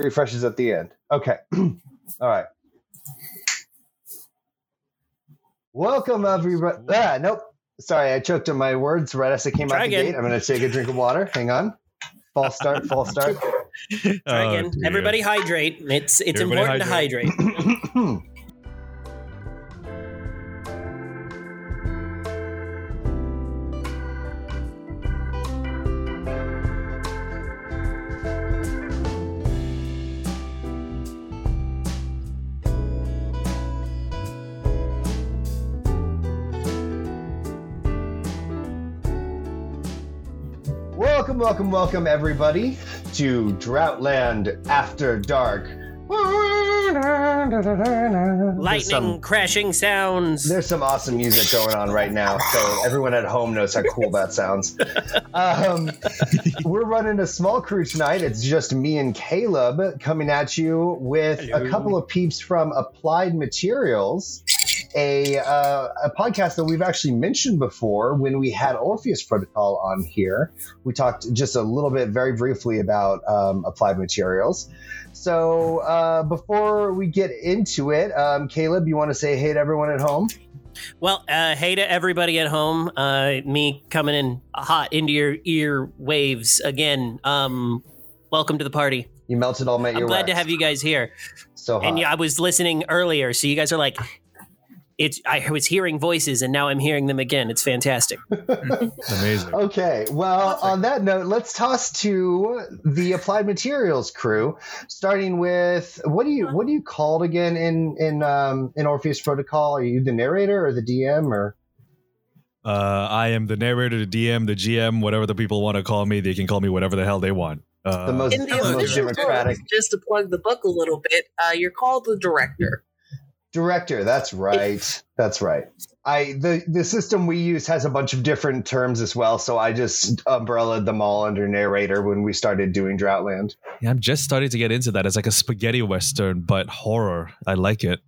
refreshes at the end. Okay. All right. Welcome, everybody. Ah, nope. Sorry, I choked on my words right as I came Try out the again. gate. I'm going to take a drink of water. Hang on. False start. False start. Try Oh, again. dear. Everybody hydrate. It's it's Everybody important to hydrate. welcome, welcome, everybody, to Droughtland After Dark. Lightning some- crashing sounds. There's some awesome music going on right now, so everyone at home knows how cool that sounds. Um, we're running a small crew tonight. It's just me and Caleb coming at you with a couple of peeps from Applied Materials, a uh, a podcast that we've actually mentioned before when we had Orpheus Protocol on here. We talked just a little bit, very briefly, about um, Applied Materials. So uh, before we get into it, um, Caleb, you want to say hey to everyone at home? Well, uh, hey to everybody at home. Uh, me coming in hot into your ear waves again. Um, welcome to the party. You melted all my I'm glad to have you guys here. So hot. And yeah, I was listening earlier, so you guys are like, it's. I was hearing voices, and now I'm hearing them again. It's fantastic. Amazing. Okay, well, on that note, let's toss to the Applied Materials crew, starting with what do you what do you called again in in um, in Orpheus Protocol? Are you the narrator or the DM or? Uh, I am the narrator, the DM, the GM, whatever the people want to call me. They can call me whatever the hell they want. Uh, The most- In the the most democratic. rules, just to plug the book a little bit, uh, you're called the director. Director, that's right. That's right. I the the system we use has a bunch of different terms as well, so I just umbrellaed them all under narrator when we started doing Droughtland. yeah, I'm just starting to get into that. It's like a spaghetti western, but horror. I like it.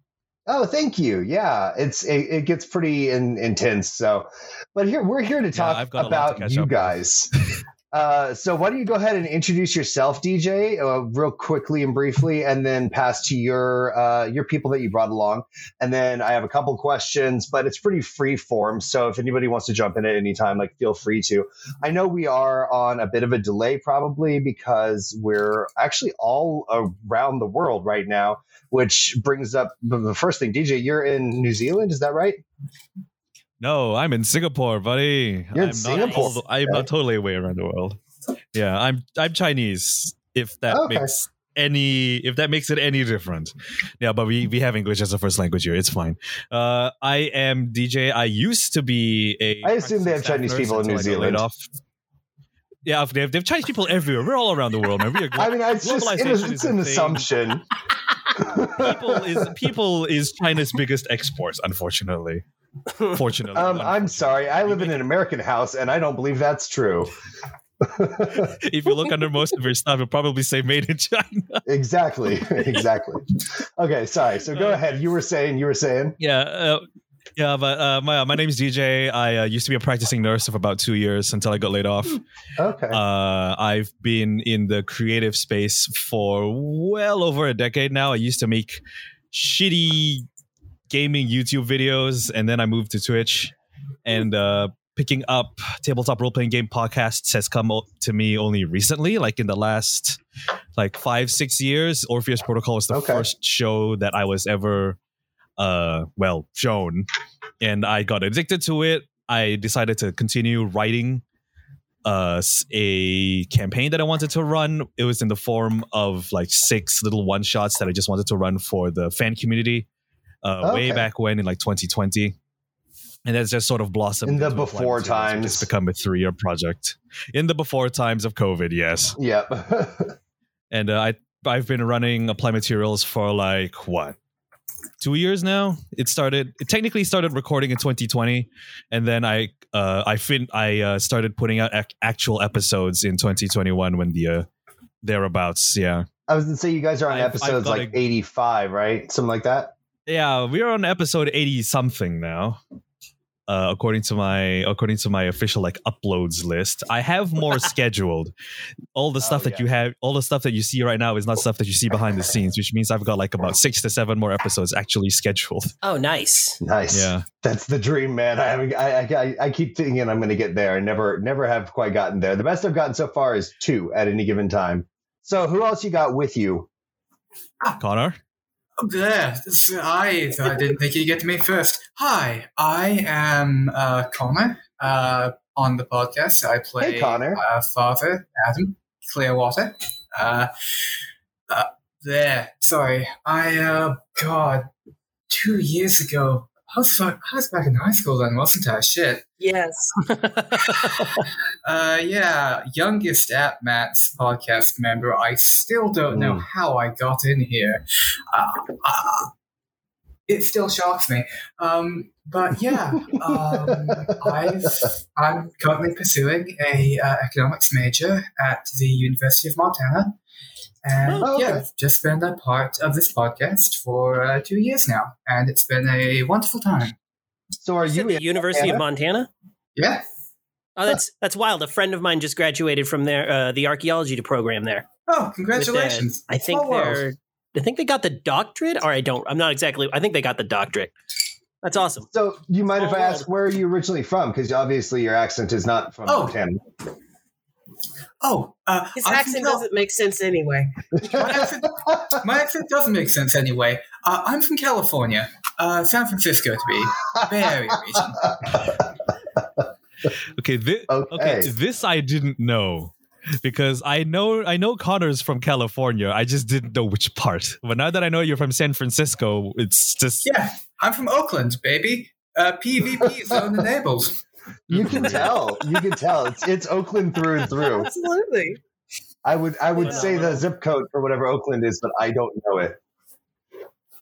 Oh, thank you. Yeah, it's it, it gets pretty in, intense. So, but here we're here to talk I've got a lot to about you guys. uh, so, why don't you go ahead and introduce yourself, DJ, uh, real quickly and briefly, and then pass to your uh, your people that you brought along, and then I have a couple questions, but it's pretty free form. So, if anybody wants to jump in at any time, like feel free to. I know we are on a bit of a delay, probably because we're actually all around the world right now which brings up the the first thing. DJ, you're in New Zealand, is that right? No, I'm in Singapore, buddy. You're I'm Singapore? Not I'm not totally away around the world. Yeah, I'm I'm Chinese. If that Okay. makes any if that makes it any different. Yeah, but we we have English as a first language here. It's fine. Uh, I am DJ. I used to be a. I assume they have Chinese people in New until I got laid Zealand. Off. Yeah, they have, they have Chinese people everywhere. We're all around the world, man. We are I mean, it's just it is, it's an assumption. people is people is China's biggest exports, unfortunately. Fortunately, um, I'm sorry. I live in an American house, and I don't believe that's true. if you look under most of your stuff, it'll probably say "Made in China." exactly, exactly. Okay, sorry. So go ahead. You were saying. You were saying. Yeah, uh, yeah. But uh, my my name is DJ. I uh, used to be a practicing nurse for about two years until I got laid off. Okay. Uh, I've been in the creative space for well over a decade now. I used to make shitty gaming YouTube videos, and then I moved to Twitch, and uh, picking up tabletop role playing game podcasts has come to me only recently, like in the last like five six years. Orpheus Protocol was the Okay. first show that I was ever uh well shown. And i got addicted to it. I decided to continue writing uh a campaign that i wanted to run. It was in the form of like six little one shots that i just wanted to run for the fan community uh way back when in like 2020 and that's just sort of blossomed In the into a plan before times. become a three-year project. In the before times of covid yes. Yep. and uh, I I've been running Apply Materials for like what two years now. It started it technically started recording in 2020, and then I uh, I fin I uh, started putting out ac- actual episodes in 2021 when the uh, thereabouts. Yeah, I was to say you guys are on I've- I've episodes like a- 85, right? Something like that. yeah, we're on episode 80 something now. Uh, according to my according to my official like uploads list. I have more scheduled. All the stuff Oh, that yeah. you have, all the stuff that you see right now is not stuff that you see behind the scenes, which means I've got like about six to seven more episodes actually scheduled. Oh, nice. Nice. Yeah. That's the dream, man. I haven't. I, I, I keep thinking I'm going to get there. I never, never have quite gotten there. The best I've gotten so far is two at any given time. So, who else you got with you? Connor, There, I, I didn't think you'd get to me first. Hi, I am uh, Connor. Uh, on the podcast, I play Hey, Connor. Uh, Father Adam Clearwater. Uh, uh, there. Sorry, I. Uh, God, two years ago. I was, I was back in high school then, wasn't I? Shit. Yes. Uh, yeah, youngest at Matt's podcast member. I still don't know Mm. how I got in here. Uh, uh, it still shocks me. Um, but yeah, um, I've, I'm currently pursuing a uh, economics major at the University of Montana. And Oh, okay. yeah, I've just been a part of this podcast for uh, two years now, and it's been a wonderful time. So, are You you said the in University of Montana? Yeah, Oh, that's that's wild. A friend of mine just graduated from there, uh, the archaeology to program there. Oh, With, congratulations! I think Small they're. I think they got the doctorate, or I don't. I'm not exactly. I think they got the doctorate. That's awesome. So, you mind if I Small ask where are you originally from? Because obviously your accent is not from Oh. Montana. Oh, uh, His I'm accent Cal- doesn't make sense anyway. My accent, my accent doesn't make sense anyway. Uh, I'm from California, uh, San Francisco to be Bay Area region. okay, thi- Okay. okay, this I didn't know because I know I know Connor's from California. I just didn't know which part. But now that I know you're from San Francisco, it's just Yeah, I'm from Oakland, baby. Uh, PvP zone enabled. You can tell. You can tell. It's it's Oakland through and through. Absolutely. I would I would say the zip code for whatever Oakland is, but I don't know it.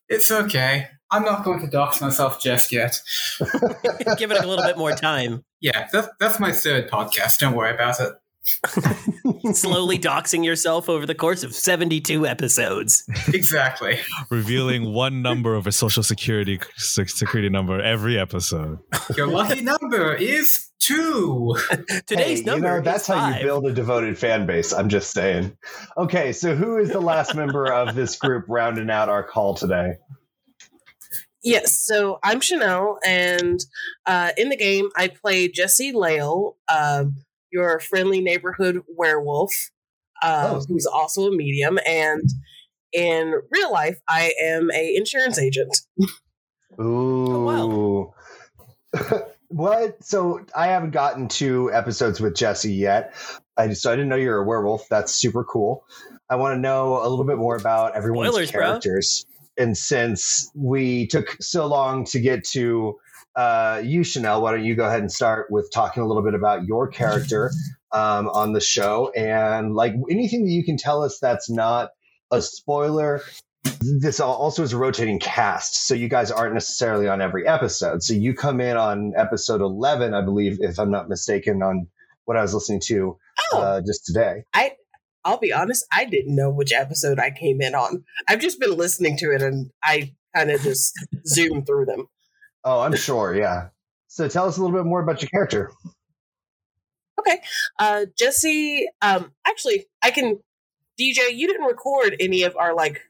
It's okay. I'm not going to dox myself just yet. Give it a little bit more time. Yeah, that's, that's my third podcast. Don't worry about it. Slowly doxing yourself over the course of 72 episodes. Exactly. revealing one number of a social security security number every episode. Your lucky number is two. Today's hey, number you know that's is how five. you build a devoted fan base. I'm just saying. Okay, so who is the last member of this group rounding out our call today? Yes, so I'm Chanel, and uh, in the game, I play Jesse Lale, um, your friendly neighborhood werewolf, uh, Oh. who's also a medium. And in real life, I am a insurance agent. Ooh. what? So I haven't gotten to episodes with Jesse yet. I just, so I didn't know you're a werewolf. That's super cool. I want to know a little bit more about everyone's Spoilers, bro. characters. And since we took so long to get to uh, you, Chanel, why don't you go ahead and start with talking a little bit about your character um, on the show and like anything that you can tell us that's not a spoiler this also is a rotating cast, so you guys aren't necessarily on every episode. So you come in on episode eleven, I believe, if I'm not mistaken, on what I was listening to Oh, uh, just today. I I'll be honest, I didn't know which episode I came in on. I've just been listening to it, and I kind of just zoomed through them. Oh, I'm sure, yeah. So tell us a little bit more about your character. Okay. Uh, Jesse, um, actually, I can. DJ, you didn't record any of our like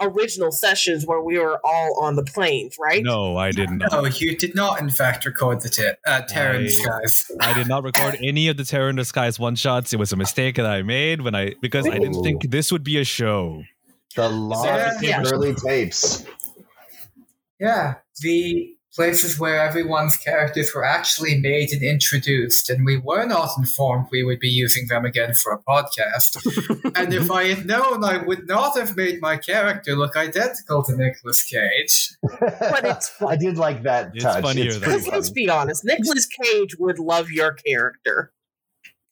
original sessions where we were all on the planes, right? No, I didn't. know. No, you did not, in fact, record the t- uh, Terror in the I- Skies. I did not record any of the Terror in the Skies one shots. It was a mistake that I made when I because I didn't think this would be a show. The lost Yeah. early tapes. Yeah, the places where everyone's characters were actually made and introduced, and we were not informed we would be using them again for a podcast. and if I had known, I would not have made my character look identical to Nicolas Cage. But it's I did like that It's touch. funnier it's than- Because let's be honest, Nicolas Cage would love your character.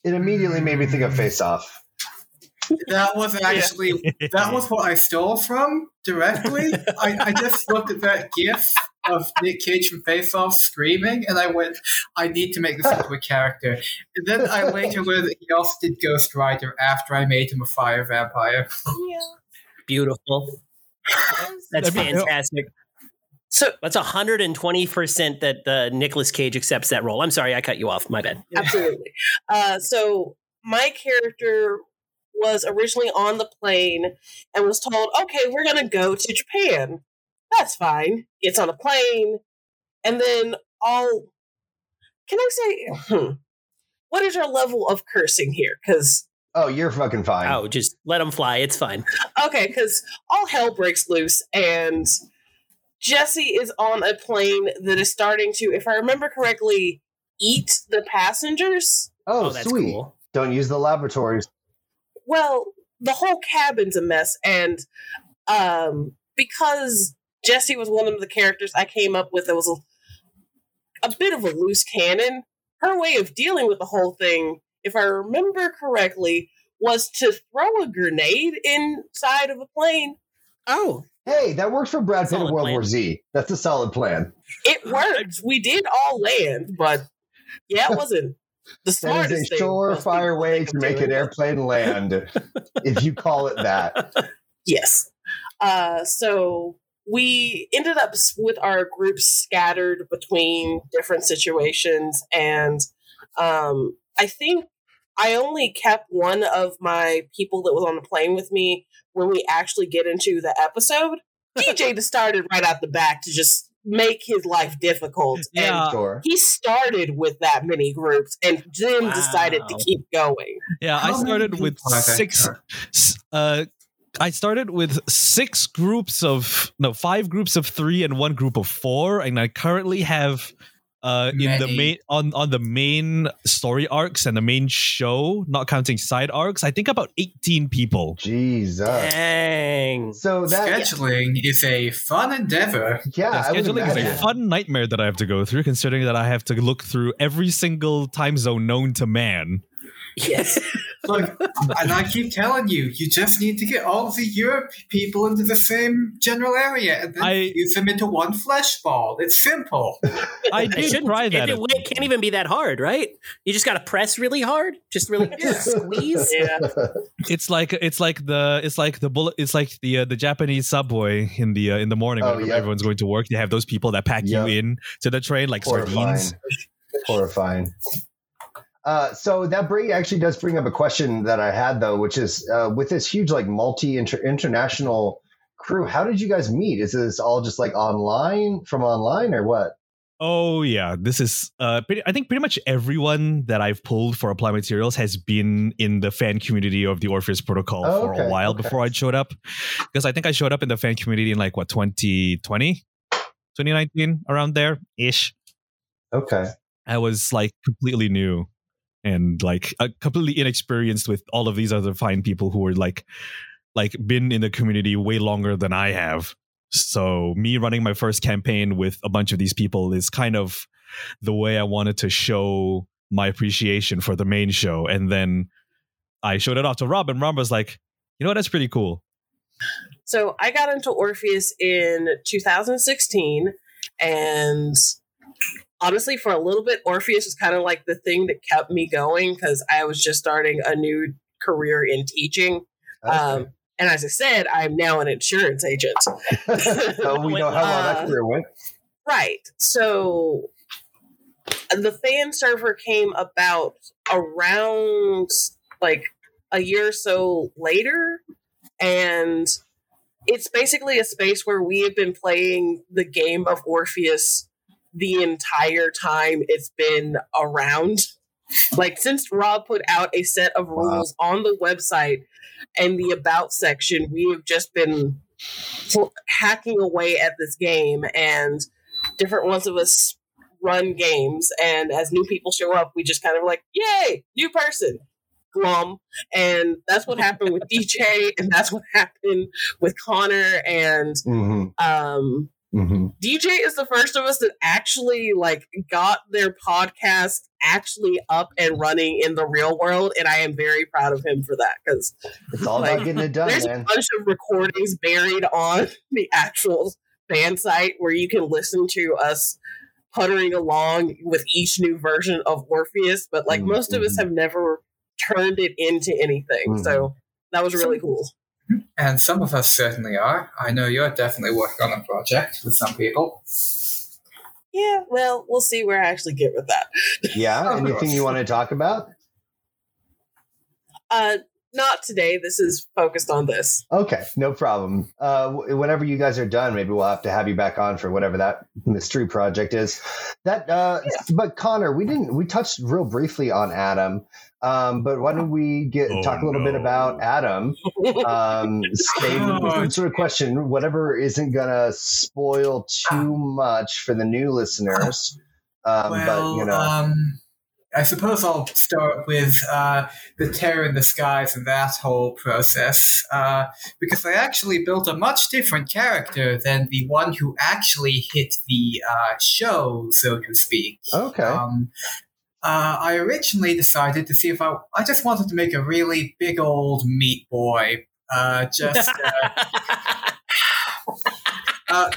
It immediately made me think of Face Off. That was actually that was what I stole from directly. I, I just looked at that GIF of Nick Cage from Face Off screaming, and I went, "I need to make this into a character." And then I later learned that he also did Ghost Rider after I made him a fire vampire. Yeah. Beautiful. That's fantastic. So That's 120% that uh, Nicolas Cage accepts that role. I'm sorry, I cut you off. My bad. absolutely. Uh, so my character was originally on the plane and was told, "Okay, we're gonna go to Japan." That's fine. Gets on a plane, and then all. Can I say? Hmm, what is your level of cursing here? Because Oh, you're fucking fine. Oh, just let them fly. It's fine. okay, because all hell breaks loose, and Jesse is on a plane that is starting to, if I remember correctly, eat the passengers. Oh, Oh, that's sweet. cool. Don't use the laboratories. Well the whole cabin's a mess and um because jesse was one of the characters i came up with that was a, a bit of a loose cannon her way of dealing with the whole thing if i remember correctly was to throw a grenade inside of a plane Oh, Hey, that works for Brad Pitt in World plan. War Z. That's a solid plan. it worked we did all land but yeah it wasn't the That is a surefire way to make an airplane land, if you call it that. Yes. Uh, so we ended up with our groups scattered between different situations, and um, I think I only kept one of my people that was on the plane with me when we actually get into the episode. DJ just started right out the back to just make his life difficult, and Yeah. Sure. he started with that many groups, and then Wow. decided to keep going. Yeah, I How many started with people are there? six. Uh, I started with six groups of no, five groups of three and one group of four, and I currently have uh in the main on on the main story arcs and the main show, not counting side arcs. I think about eighteen people. Jesus. dang. So that Scheduling is a fun endeavor. yeah, Yeah, scheduling is a fun nightmare that I have to go through, considering that I have to look through every single time zone known to man. Yes. Look, and I keep telling you, you just need to get all the Europe people into the same general area and then I- fuse them into one flesh ball. It's simple. I It did shouldn't- try that. it, it can't even be that hard, right? You just got to press really hard, just really squeeze. yeah. it's like it's like the it's like the bullet it's like the uh, the Japanese subway in the uh, in the morning Oh, when yeah. everyone's going to work. They have those people that pack Yeah. you in to the train like Horrifying. sardines. Horrifying. Uh, so that bring actually does bring up a question that I had though, which is uh, with this huge like multi international crew, how did you guys meet? Is this all just like online from online or what? Oh yeah, this is uh pretty, I think pretty much everyone that I've pulled for apply materials has been in the fan community of the Orpheus protocol Oh, for okay, a while okay. before I showed up. Because I think I showed up in the fan community in like what 2020, 2019 around there ish. Okay. I was like completely new and like uh, completely inexperienced with all of these other fine people who were like like been in the community way longer than I have. So me running my first campaign with a bunch of these people is kind of the way I wanted to show my appreciation for the main show. And then I showed it off to Rob and Rob was like, you know that's pretty cool. So I got into Orpheus in 2016, and honestly, for a little bit, Orpheus was kind of like the thing that kept me going because I was just starting a new career in teaching. Um, and as I said, I'm now an insurance agent. so we know how well that Uh, career went. Right. So the fan server came about around like a year or so later. And it's basically a space where we have been playing the game of Orpheus the entire time it's been around. Like since Rob put out a set of Wow. rules on the website and the about section, we have just been hacking away at this game and different ones of us run games and as new people show up we just kind of like yay new person glum and that's what happened with dj and that's what happened with connor and hmm um hmm dj is the first of us that actually like got their podcast actually up and running in the real world and i am very proud of him for that because It's all Like, about getting it done, there's a bunch of recordings buried on the actual fan site where you can listen to us puttering along with each new version of Orpheus, but like Mm, most of us mhm. have never turned it into anything. Mhm. So that was really cool. And some of us certainly are. I know you're definitely working on a project with some people. Yeah, well, we'll see where I actually get with that. Yeah. Of Anything you want to talk about? Uh, not today. This is focused on this. Okay, no problem. Uh, whenever you guys are done, maybe we'll have to have you back on for whatever that mystery project is. That, uh, but Connor, we didn't. We touched real briefly on Adam, um, but why don't we get Oh, talk a little bit about Adam? Um, same sort of question. Whatever isn't gonna spoil too much for the new listeners. Um, well, but you know, um, I suppose I'll start with uh, the terror in the skies and that whole process, uh, because I actually built a much different character than the one who actually hit the uh, show, so to speak. okay. Um, uh, I originally decided to see if I, I just wanted to make a really big old meat boy. Uh, just uh, uh,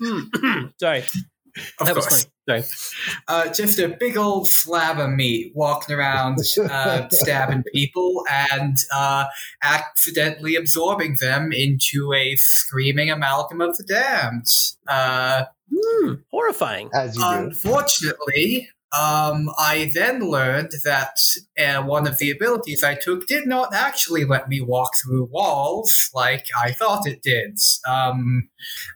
Sorry, of that course. Sorry. uh, just a big old slab of meat walking around uh, stabbing people and uh, accidentally absorbing them into a screaming amalgam of the damned. Hmm, horrifying. As you do. unfortunately, um, I then learned that uh, one of the abilities I took did not actually let me walk through walls like I thought it did. Um,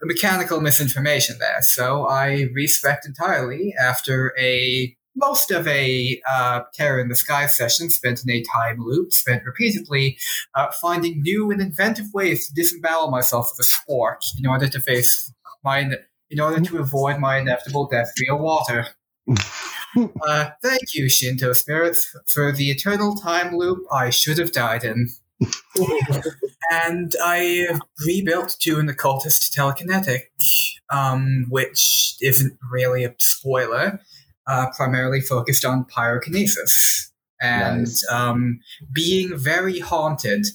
a mechanical misinformation there. So I respecced entirely after a most of a uh, Terror in the Sky session spent in a time loop, spent repeatedly uh, finding new and inventive ways to disembowel myself with a sport in order to face my in order to avoid my inevitable death via water. uh, thank you, Shinto spirits, for the eternal time loop I should have died in. and I rebuilt to an occultist telekinetic, um, which isn't really a spoiler, uh, primarily focused on pyrokinesis and Nice. um, being very haunted.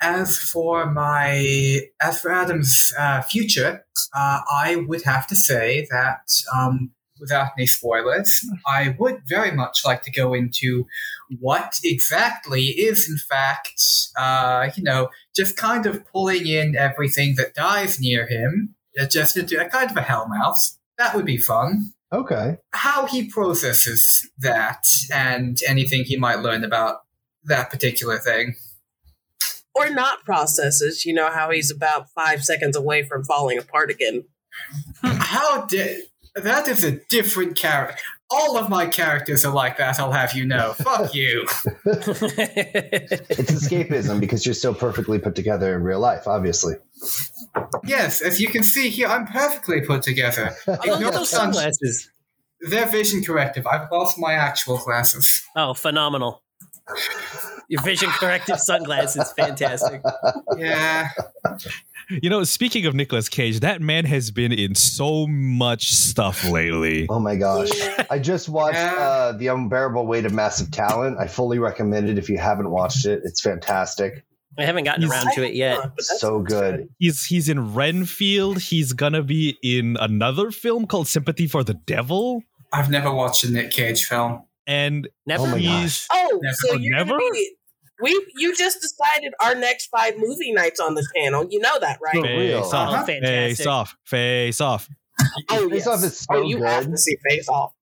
As for my, as for Adam's uh, future, uh, I would have to say that, um, without any spoilers, I would very much like to go into what exactly is, in fact, uh, you know, just kind of pulling in everything that dies near him, uh, just into a kind of a hellmouth. That would be fun. okay. How he processes that and anything he might learn about that particular thing. Or not processes. You know how he's about five seconds away from falling apart again. How did that is a different character. All of my characters are like that. I'll have you know. Fuck you. It's escapism because you're so perfectly put together in real life, obviously. Yes, as you can see here, I'm perfectly put together. Ignore look at the those sunglasses. They're vision corrective. I've lost my actual glasses. Oh, phenomenal. Your vision corrective sunglasses, fantastic. Yeah. You know, speaking of Nicolas Cage, that man has been in so much stuff lately. Oh my gosh. I just watched Yeah. uh, The Unbearable Weight of Massive Talent. I fully recommend it if you haven't watched it. It's fantastic. I haven't gotten He's- around to it yet. But So good. He's he's in Renfield. He's gonna be in another film called Sympathy for the Devil. I've never watched a Nick Cage film. And Never. Oh my he's Oh, Never- so you're never? gonna be. We you just decided our next five movie nights on the channel. You know that, right? For real. face off, Oh, fantastic. face off, face off. Oh, Face yes. Off is oh, so you have good. to see Face Off.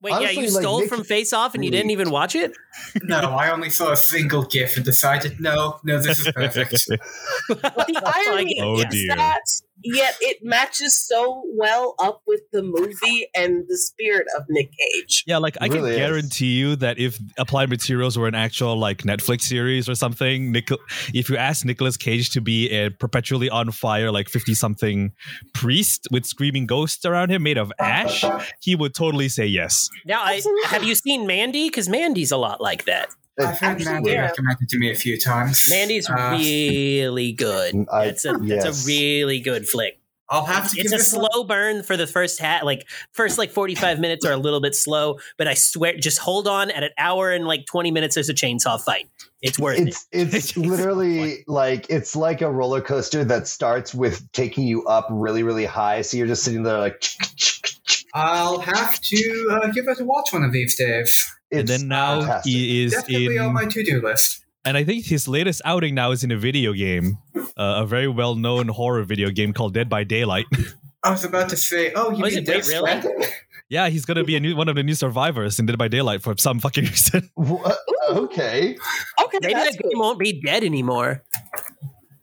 Wait, Honestly, yeah, you like, stole Nick- from Face Off and you didn't even watch it? No, I only saw a single GIF and decided, no, no, this is perfect. The irony Oh, is dear. that yet it matches so well up with the movie and the spirit of Nick Cage. Yeah, like I Really can is. guarantee you that if Applied Materials were an actual like Netflix series or something, Nicol- if you ask Nicolas Cage to be a perpetually on fire like fifty something priest with screaming ghosts around him made of ash, he would totally say yes. Now, I, have you seen Mandy? Because Mandy's a lot like that. I've had Mandy yeah. recommended to me a few times. Mandy's Uh, really good. I- That's a that's yes. a really good flick. I'll have to It's give a this slow burn for the first hat, like first like forty five minutes are a little bit slow, but I swear, just hold on. At an hour and like twenty minutes, there's a chainsaw fight. It's worth it. It's it's literally like it's like a roller coaster that starts with taking you up really really high, so you're just sitting there like. I'll have to uh, give it a watch one of these days. And then now fantastic. he is Definitely in on my to-do list. and I think his latest outing now is in a video game, uh, a very well known horror video game called Dead by Daylight. I was about to say, oh, you Oh, is mean it? Really? Yeah, he's gonna be a new one of the new survivors in Dead by Daylight for some fucking reason. Wha- okay. Okay, Maybe that's that game won't be dead anymore.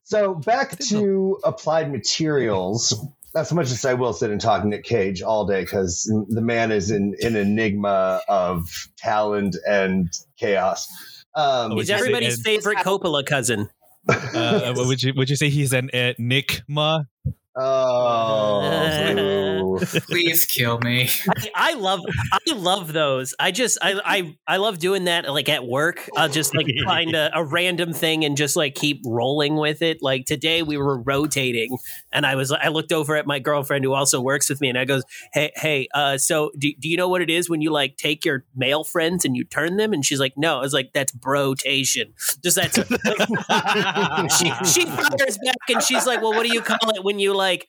So back to applied materials. That's as much as I will sit and talk Nick Cage all day because the man is an, an enigma of talent and chaos. Um, Oh, He's you say everybody's Ed? favorite Coppola cousin. Uh, would you would you say he's an enigma? oh, Please kill me. I, I love I love those. I just I I I love doing that like at work. I'll just like find a, a random thing and just like keep rolling with it. Like today we were rotating and I was I looked over at my girlfriend who also works with me and I goes, "Hey, hey, uh so do, do you know what it is when you like take your male friends and you turn them?" And she's like, "No." I was like, "That's brotation." Just that's she she fires back and she's like, "Well, what do you call it when you like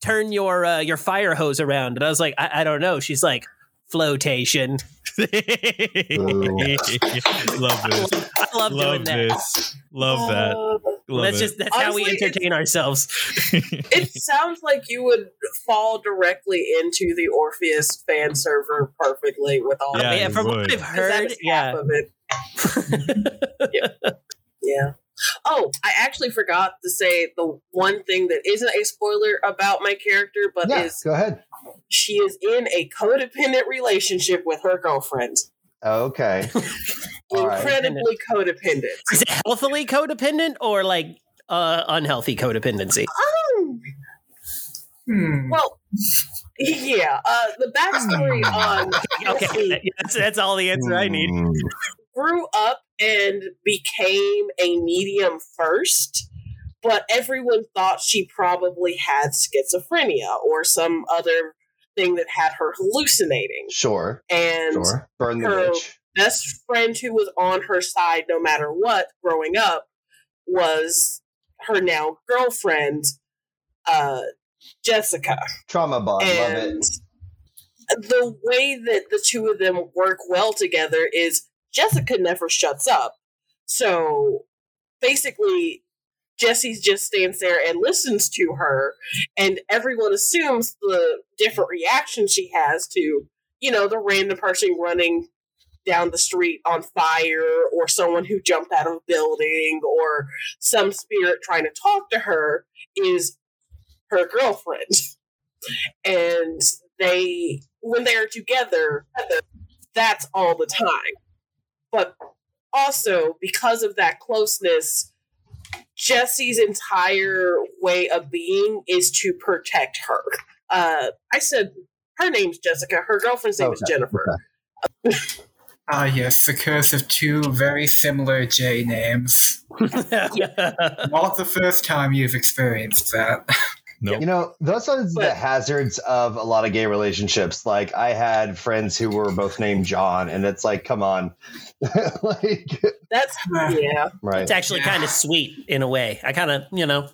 turn your uh, your fire hose around?" And I was like, "I, I don't know." She's like, "Flotation." love this. I love, doing Love that. this. Love that. Uh, Love That's it. just that's how we entertain ourselves. it sounds like you would fall directly into the Orpheus fan server perfectly with all Yeah, of yeah, you from what. I've heard, is yeah. half of it. Yeah. Oh, I actually forgot to say the one thing that isn't a spoiler about my character, but yeah, is go ahead. she is in a codependent relationship with her girlfriend. Okay. All right. Incredibly codependent. Is it healthily codependent or like uh, unhealthy codependency? Oh, Hmm. well, yeah. Uh, the backstory on Okay, that's, that's all the answer I need. Hmm. grew up and became a medium first, but everyone thought she probably had schizophrenia or some other thing that had her hallucinating. Sure. And Sure. Burn the her- witch. best friend who was on her side no matter what growing up was her now girlfriend, uh, Jessica. Trauma bond. Love it. the way that the two of them work well together is Jessica never shuts up. So basically, Jesse just stands there and listens to her, and everyone assumes the different reactions she has to, you know, the random person running down the street on fire, or someone who jumped out of a building, or some spirit trying to talk to her is her girlfriend. And they, when they're together, that's all the time. But also, because of that closeness, Jesse's entire way of being is to protect her. Uh, I said her name's Jessica. Her girlfriend's name is Okay, Jennifer. Ah, yes, the curse of two very similar J names. Not the first time you've experienced that. Nope. You know, those are the hazards of a lot of gay relationships. Like, I had friends who were both named John, and it's like, come on. like, That's yeah. right. It's actually Yeah. kind of sweet in a way. I kind of, you know,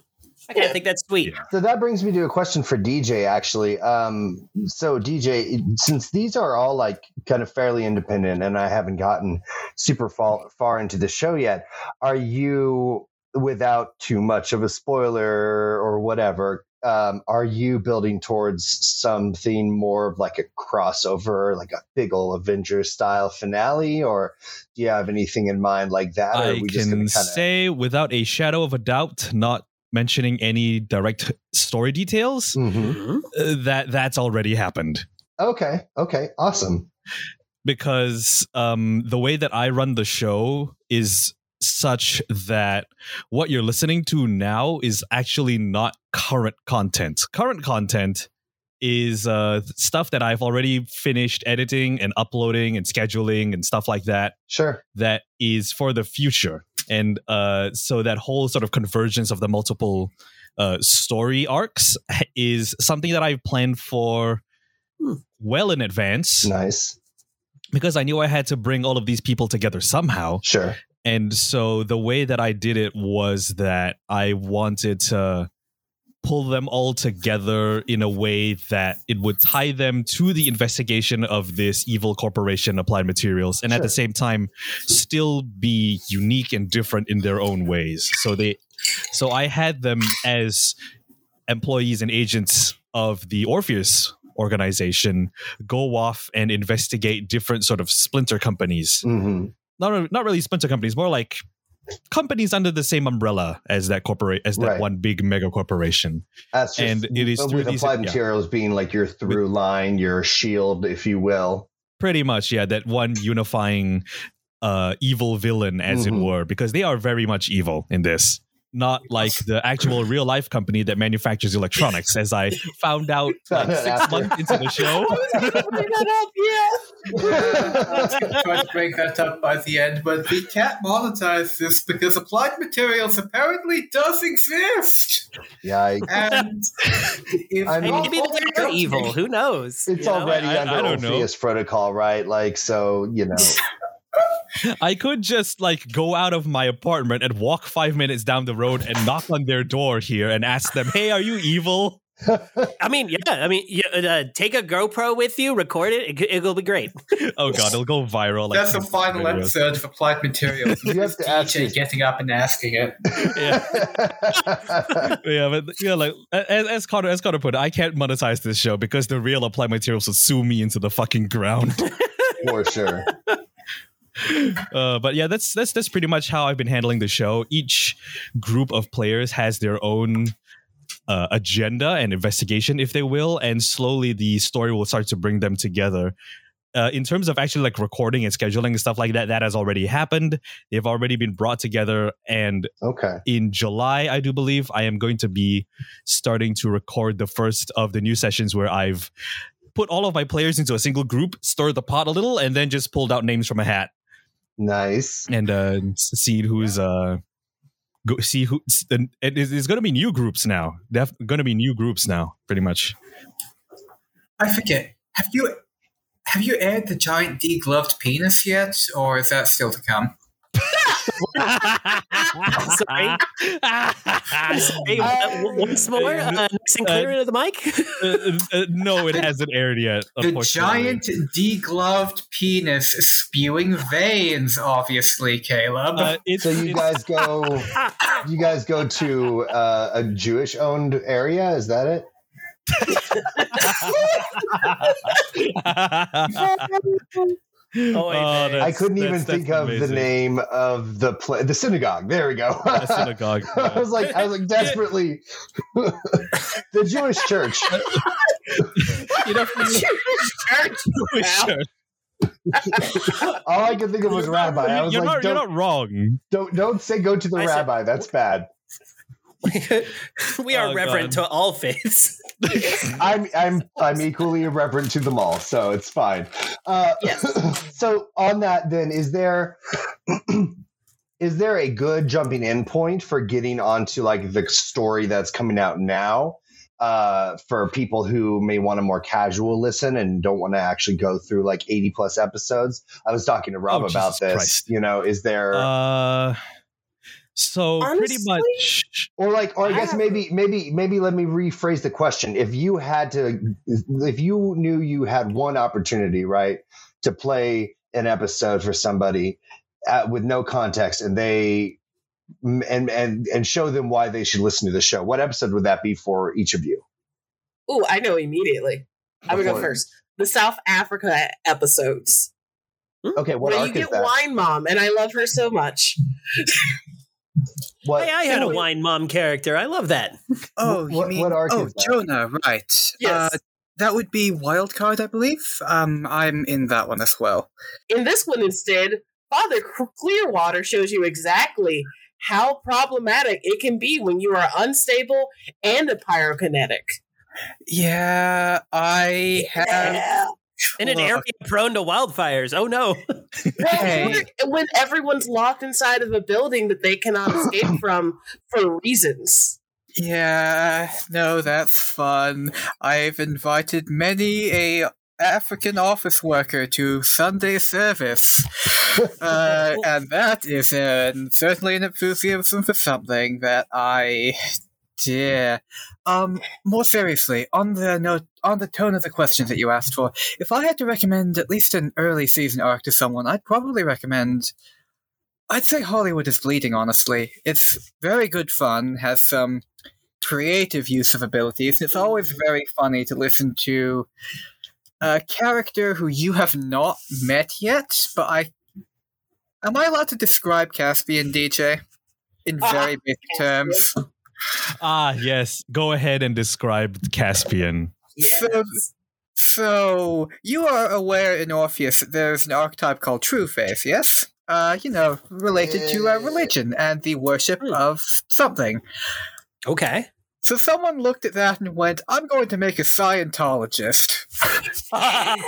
I kind of Yeah. think that's sweet. So that brings me to a question for DJ, actually. Um, so, DJ, since these are all like kind of fairly independent and I haven't gotten super far, far into the show yet, are you, without too much of a spoiler or whatever, um, are you building towards something more of like a crossover, like a big ol' Avengers style finale? Or do you have anything in mind like that? Or are I we can going kind of. say without a shadow of a doubt, not mentioning any direct story details, Mhm. Mhm. uh, that that's already happened. Okay. Okay. Awesome. because um, the way that I run the show is such that what you're listening to now is actually not current content. Current content is uh, stuff that I've already finished editing and uploading and scheduling and stuff like that. Sure. That is for the future, and uh, so that whole sort of convergence of the multiple uh, story arcs is something that I've planned for Hmm. well in advance Nice. because I knew I had to bring all of these people together somehow. Sure. And so the way that I did it was that I wanted to pull them all together in a way that it would tie them to the investigation of this evil corporation applied materials and at the same time still be unique and different in their own ways. So they so i had them as employees and agents of the orpheus organization go off and investigate different sort of splinter companies. Hmm not, not really splinter companies more like companies under the same umbrella as that corporate as that Right. one big mega corporation That's just, And it is through with these- applied yeah. materials being like your through line, your shield, if you will. pretty much yeah that one unifying uh evil villain as Mhm. it were because they are very much evil in this not like the actual real life company that manufactures electronics as i found out like six After. months into the show Bring that up, yeah. I was going to try to bring that up by the end, but we can't monetize this because applied materials apparently does exist. Yikes. And if I mean, not Maybe they're the evil. Who knows? It's you know? already I- under I don't know. Protocol, right? Like, so, you know. i could just like go out of my apartment and walk five minutes down the road and knock on their door here and ask them hey are you evil I mean, yeah. I mean, you, uh, take a GoPro with you, record it. it it'll be great. oh god it'll go viral like That's the final videos. episode of Applied Materials. You have to ask DJ these- getting up and asking it. yeah yeah, but yeah, like as, as Connor as Connor put it, I can't monetize this show because the real applied materials will sue me into the fucking ground. For sure. uh, but yeah, that's that's that's pretty much how I've been handling the show. Each group of players has their own uh, agenda and investigation, if they will, and slowly the story will start to bring them together. Uh, in terms of actually like recording and scheduling and stuff like that, that has already happened. They've already been brought together, and Okay. in July, I do believe, I am going to be starting to record the first of the new sessions where I've put all of my players into a single group, stirred the pot a little, and then just pulled out names from a hat Nice. and uh, see who's uh, go, see who. s- the- It is it's going to be new groups now. Def, going to be new groups now, pretty much. I forget. Have you have you aired the giant degloved penis yet, or is that still to come? Sorry. Sorry. Uh, once more, uh, nice and clear into the mic. Uh, uh, no, it hasn't aired yet. The giant degloved penis spewing veins, obviously, Caleb. Uh, So you guys go you guys go to uh, a Jewish owned area, is that it? Oh, oh that's- I couldn't even think that's of the name of the pla the synagogue. There we go. A synagogue. I was like, I was like desperately the Jewish church. you know, sure. All I could think of was rabbi. I was you're, like, not, you're don't, wrong. don't don't say go to the I said- rabbi. That's bad. we are Oh, reverent God. to all faiths. I'm I'm I'm equally irreverent to them all, so it's fine. Uh, Yes. so on that, then, is there is there a good jumping in point for getting onto like the story that's coming out now? Uh, for people who may want a more casual listen and don't want to actually go through like 80 plus episodes. I was talking to Rob Oh, about Jesus this. Christ. You know, is there Uh, so pretty much. or like or i I guess maybe maybe maybe let me rephrase the question if you had to if you knew you had one opportunity right to play an episode for somebody uh, with no context and they and and and show them why they should listen to the show what episode would that be for each of you Oh, I know immediately. I'm gonna go first. The South Africa episodes. okay what where arc you is get that Wine Mom, and I love her so much. what Hey, I had a wine mom character. I love that. Oh, What- you mean what arc oh is that? Jonah? Right. Yes. Uh, that would be Wildcard, I believe. Um, I'm in that one as well. In this one, instead, Father Clearwater shows you exactly how problematic it can be when you are unstable and a pyrokinetic. Yeah, I have. Yeah. In an area prone to wildfires. Oh no. Hey. When everyone's locked inside of a building that they cannot escape from for reasons. Yeah, no, that's fun. I've invited many a African office worker to Sunday service, uh, and that is an, certainly an enthusiasm for something that I dear. Um, more seriously, on the note, on the tone of the questions that you asked for, if I had to recommend at least an early season arc to someone, I'd probably recommend. I'd say Hollywood is Bleeding. Honestly, it's very good fun. Has some creative use of abilities. It's always very funny to listen to a character who you have not met yet. But I, am I allowed to describe Caspian DJ in Uh, very basic terms? Ah, yes. Go ahead and describe Caspian. Yes. So, so you are aware in Orpheus that there's an archetype called True Faith, yes? Uh, you know, related to uh, religion and the worship Hmm. of something. Okay. So someone looked at that and went, "I'm going to make a Scientologist." and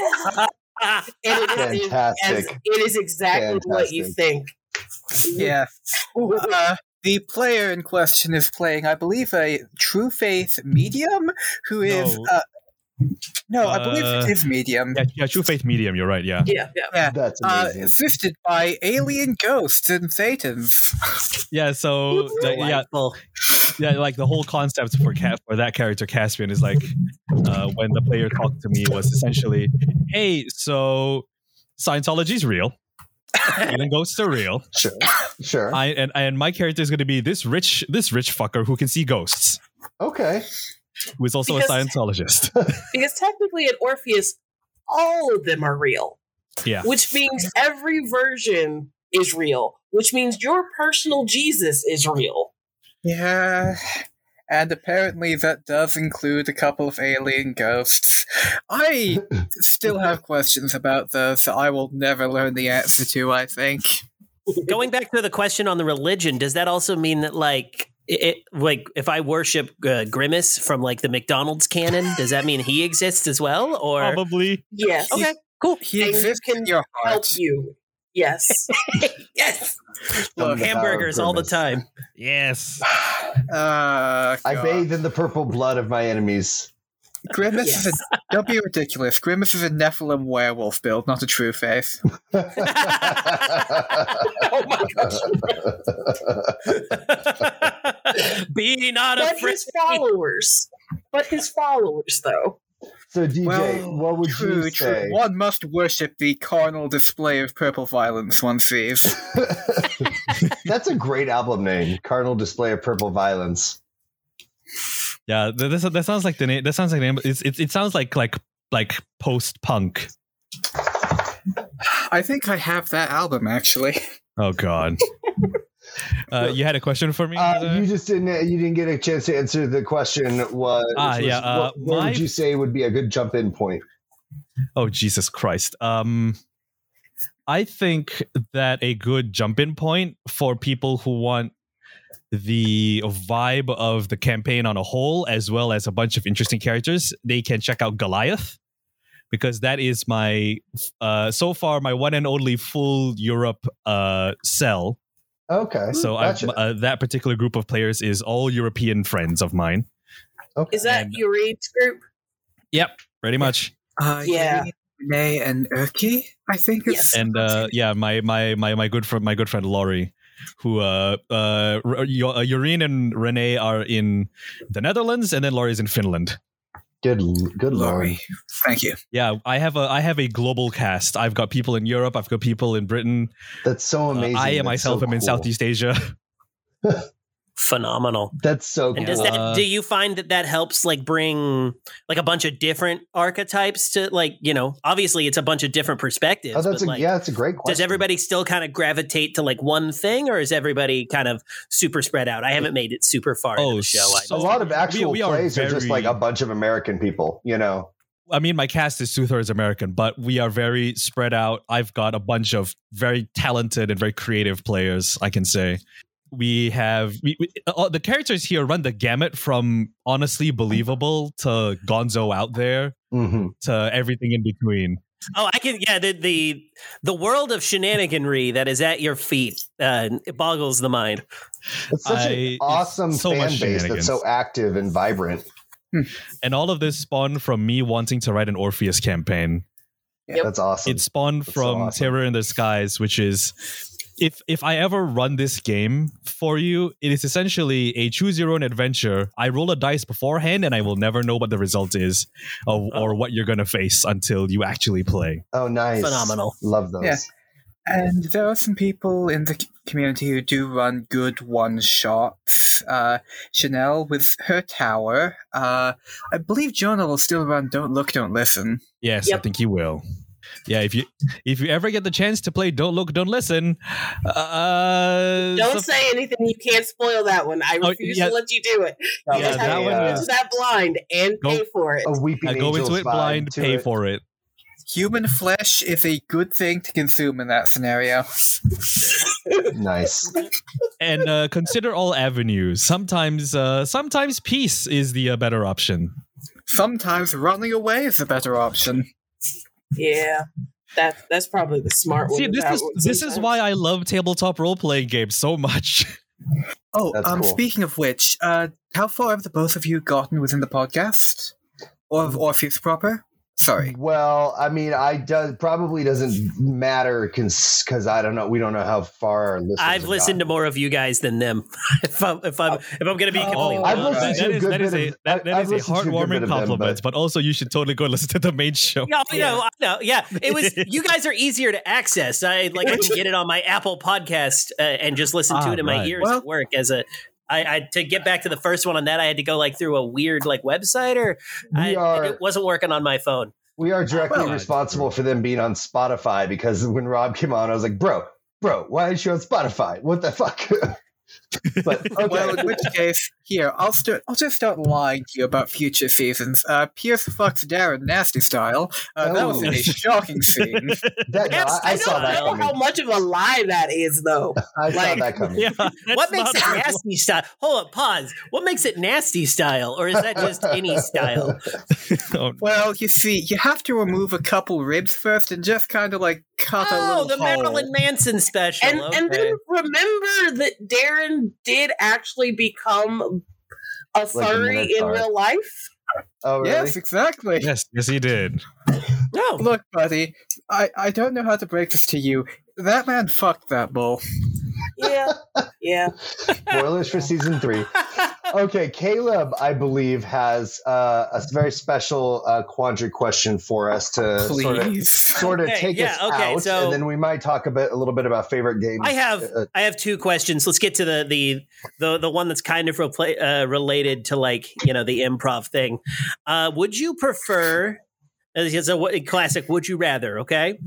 it is, as, Fantastic. it is exactly what you think. Yeah. Uh, the player in question is playing, I believe, a True Faith medium who is. No. Uh, no, I believe Uh, it is medium. Yeah, yeah, True Faith Medium. You're right. Yeah, Yeah, yeah. Yeah. That's Uh, amazing. assisted by alien ghosts and thetans. yeah. So the- yeah, yeah, like the whole concept for cat for that character Caspian is like uh, when the player talked to me was essentially, "Hey, so Scientology's real, alien ghosts are real. sure, sure. I and and my character is going to be this rich this rich fucker who can see ghosts, okay. who is also Because- a Scientologist. Because technically at Orpheus, all of them are real. yeah, Which means every version is real. Which means your personal Jesus is real. Yeah. And apparently that does include a couple of alien ghosts. I still have questions about those that I will never learn the answer to, I think. Going back to the question on the religion, does that also mean that like it, it- like if I worship uh, Grimace from like the McDonald's canon, does that mean he exists as well? Or probably. Yes. okay, cool. He exists can in your Help you. Yes. yes, From the power hamburgers all the time. Yes. Uh, I bathe in the purple blood of my enemies. Grimace Yes. is a. Don't be ridiculous. Grimace is a Nephilim werewolf build, not a true faith. oh my gosh. Be not But afraid. his followers. But his followers, though. so DJ, Well, what would true, you true. say? One must worship the carnal display of purple violence one sees. That's a great album name, Carnal Display of Purple Violence. Yeah, th- this, that sounds like the name. That sounds like the name. It's, it, it sounds like like like post punk. I think I have that album actually. Oh God. uh, you had a question for me? Uh, you just didn't. You didn't get a chance to answer the question. Was, Ah, which yeah, uh, what, what my- would you say would be a good jump in point? oh Jesus Christ. Um, I think that a good jump in point for people who want the vibe of the campaign on a whole, as well as a bunch of interesting characters, they can check out Goliath. Because that is my uh so far my one and only full Europe uh cell. Okay, So gotcha. I, uh, that particular group of players is all European friends of mine. okay. Is that And- your age group? Yep, pretty much. Uh, Yeah. Renee and Urki, I think. Yes. And uh, yeah, my my my my good friend my good friend Laurie, who uh uh R- uh, Yoreen and Renee are in the Netherlands, and then Laurie's in Finland. good? Good. Laurie. Thank you. Yeah, I have a I have a global cast. I've got people in Europe. I've got people in Britain. That's so Uh, amazing. I That's myself so am in. Southeast Asia. Phenomenal. That's so cool. And does that do you find that that helps like bring like a bunch of different archetypes to like you know obviously it's a bunch of different perspectives. oh, that's but, a like, yeah. That's a great question. Does everybody still kind of gravitate to like one thing, or is everybody kind of super spread out? I haven't made it super far into Oh, the show. So- a lot of actual we are plays are just like a bunch of American people. You know. I mean, my cast is two thirds American, but we are very spread out. I've got a bunch of very talented and very creative players. I can say we have we, we, uh, the characters here run the gamut from honestly believable to Gonzo out there hmm to everything in between. Oh, I can. Yeah, the the the world of shenaniganry that is at your feet uh, it boggles the mind. It's such I- an awesome so fan base that's so active and vibrant. And all of this spawned from me wanting to write an Orpheus campaign. Yep. That's awesome. It spawned That's so from awesome. Terror in the Skies, which is if if I ever run this game for you, it is essentially a choose your own adventure. I roll a dice beforehand, and I will never know what the result is, or, or what you're gonna face until you actually play. Oh, nice. Phenomenal. Love those. Yeah. And there are some people in the community who do run good one shots. Uh, Chanel with her tower. Uh, I believe Jonah will still run Don't Look, Don't Listen. Yes, I think he will. Yeah, if you if you ever get the chance to play Don't Look, Don't Listen, uh, Don't so- say anything. You can't spoil that one. I Oh, refuse yeah. to let you do it. You Yeah, just was have that to one go into that blind and Go- pay for it. a weeping I go into it blind, pay it. for it. Human flesh is a good thing to consume in that scenario. Nice. and uh, consider all avenues. Sometimes, uh, sometimes peace is the uh, better option. Sometimes running away is a better option. Yeah, that that's probably the smart one. See, this that is one this is why I love tabletop role playing games so much. Oh, That's um, cool. speaking of which, uh, how far have the both of you gotten within the podcast? Or of Orpheus proper? Sorry. Well, I mean, I does probably doesn't matter because I don't know. We don't know how far our. I've have listened to more of you guys than them. if I'm if I'm if I'm gonna be Oh, completely I've honest. listened to that a is, good that is bit a of- that, that is a listened to a good bit heartwarming them, compliment, but- but also you should totally go listen to the main show. Yeah, you know, I know. Yeah, it was. You guys are easier to access. I like. I can get it on my Apple Podcast uh, and just listen to Ah, it in my ears Well- at work. As a, I, I to get back to the first one on that, I had to go like through a weird like website, or I, We are it wasn't working on my phone. we are directly Well, responsible for them being on Spotify because when Rob came on, I was like, bro, bro, why aren't you on Spotify? What the fuck? but okay. Well, in which case, here I'll start. I'll just start lying to you about future seasons. Uh, Pierce fucks Darren nasty style. Uh, that was in a Oh. shocking scene. that, no, I, I I saw that I I don't know how much of a lie that is, though. I saw that coming. Yeah, what makes it nasty style? Hold up, pause. What makes it nasty style, or is that just any style? Oh, Well, you see, you have to remove a couple ribs first and just kind of like cut a Oh, little the hole. Marilyn Manson special. And and then remember that Darren did actually become a a furry in real life. Oh, really? Yes, exactly. yes, yes, he did. no. Look, buddy, I, I don't know how to break this to you. That man fucked that bull. Yeah, yeah. Spoilers for season three. Okay, Caleb, I believe, has uh, a very special uh, quandary question for us to sort of sort of Okay, take yeah, us okay, out, so- and then we might talk a bit, a little bit about favorite games. I have Uh, I have two questions. Let's get to the the the, the one that's kind of repla- uh, related to like you know the improv thing. Uh, would you prefer? It's a w- classic. Would you rather? Okay.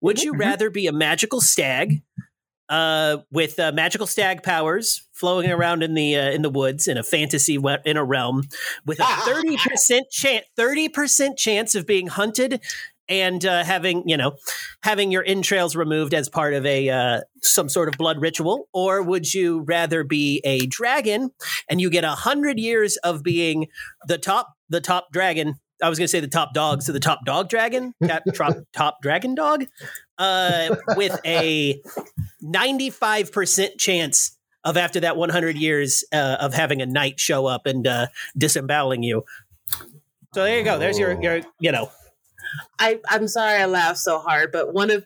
Would you Mhm. rather be a magical stag, uh, with uh, magical stag powers, flowing around in the uh, in the woods in a fantasy we- in a realm, with a thirty percent chance thirty percent chance of being hunted and uh, having you know having your entrails removed as part of a uh, some sort of blood ritual, or would you rather be a dragon and you get a hundred years of being the top the top dragon? I was going to say the top dog, so the top dog dragon, top, top, top dragon dog, uh, with a ninety five percent chance of after that one hundred years uh, of having a knight show up and uh, disemboweling you. So there you go. There's your your you know I, I'm sorry I laughed so hard, but one of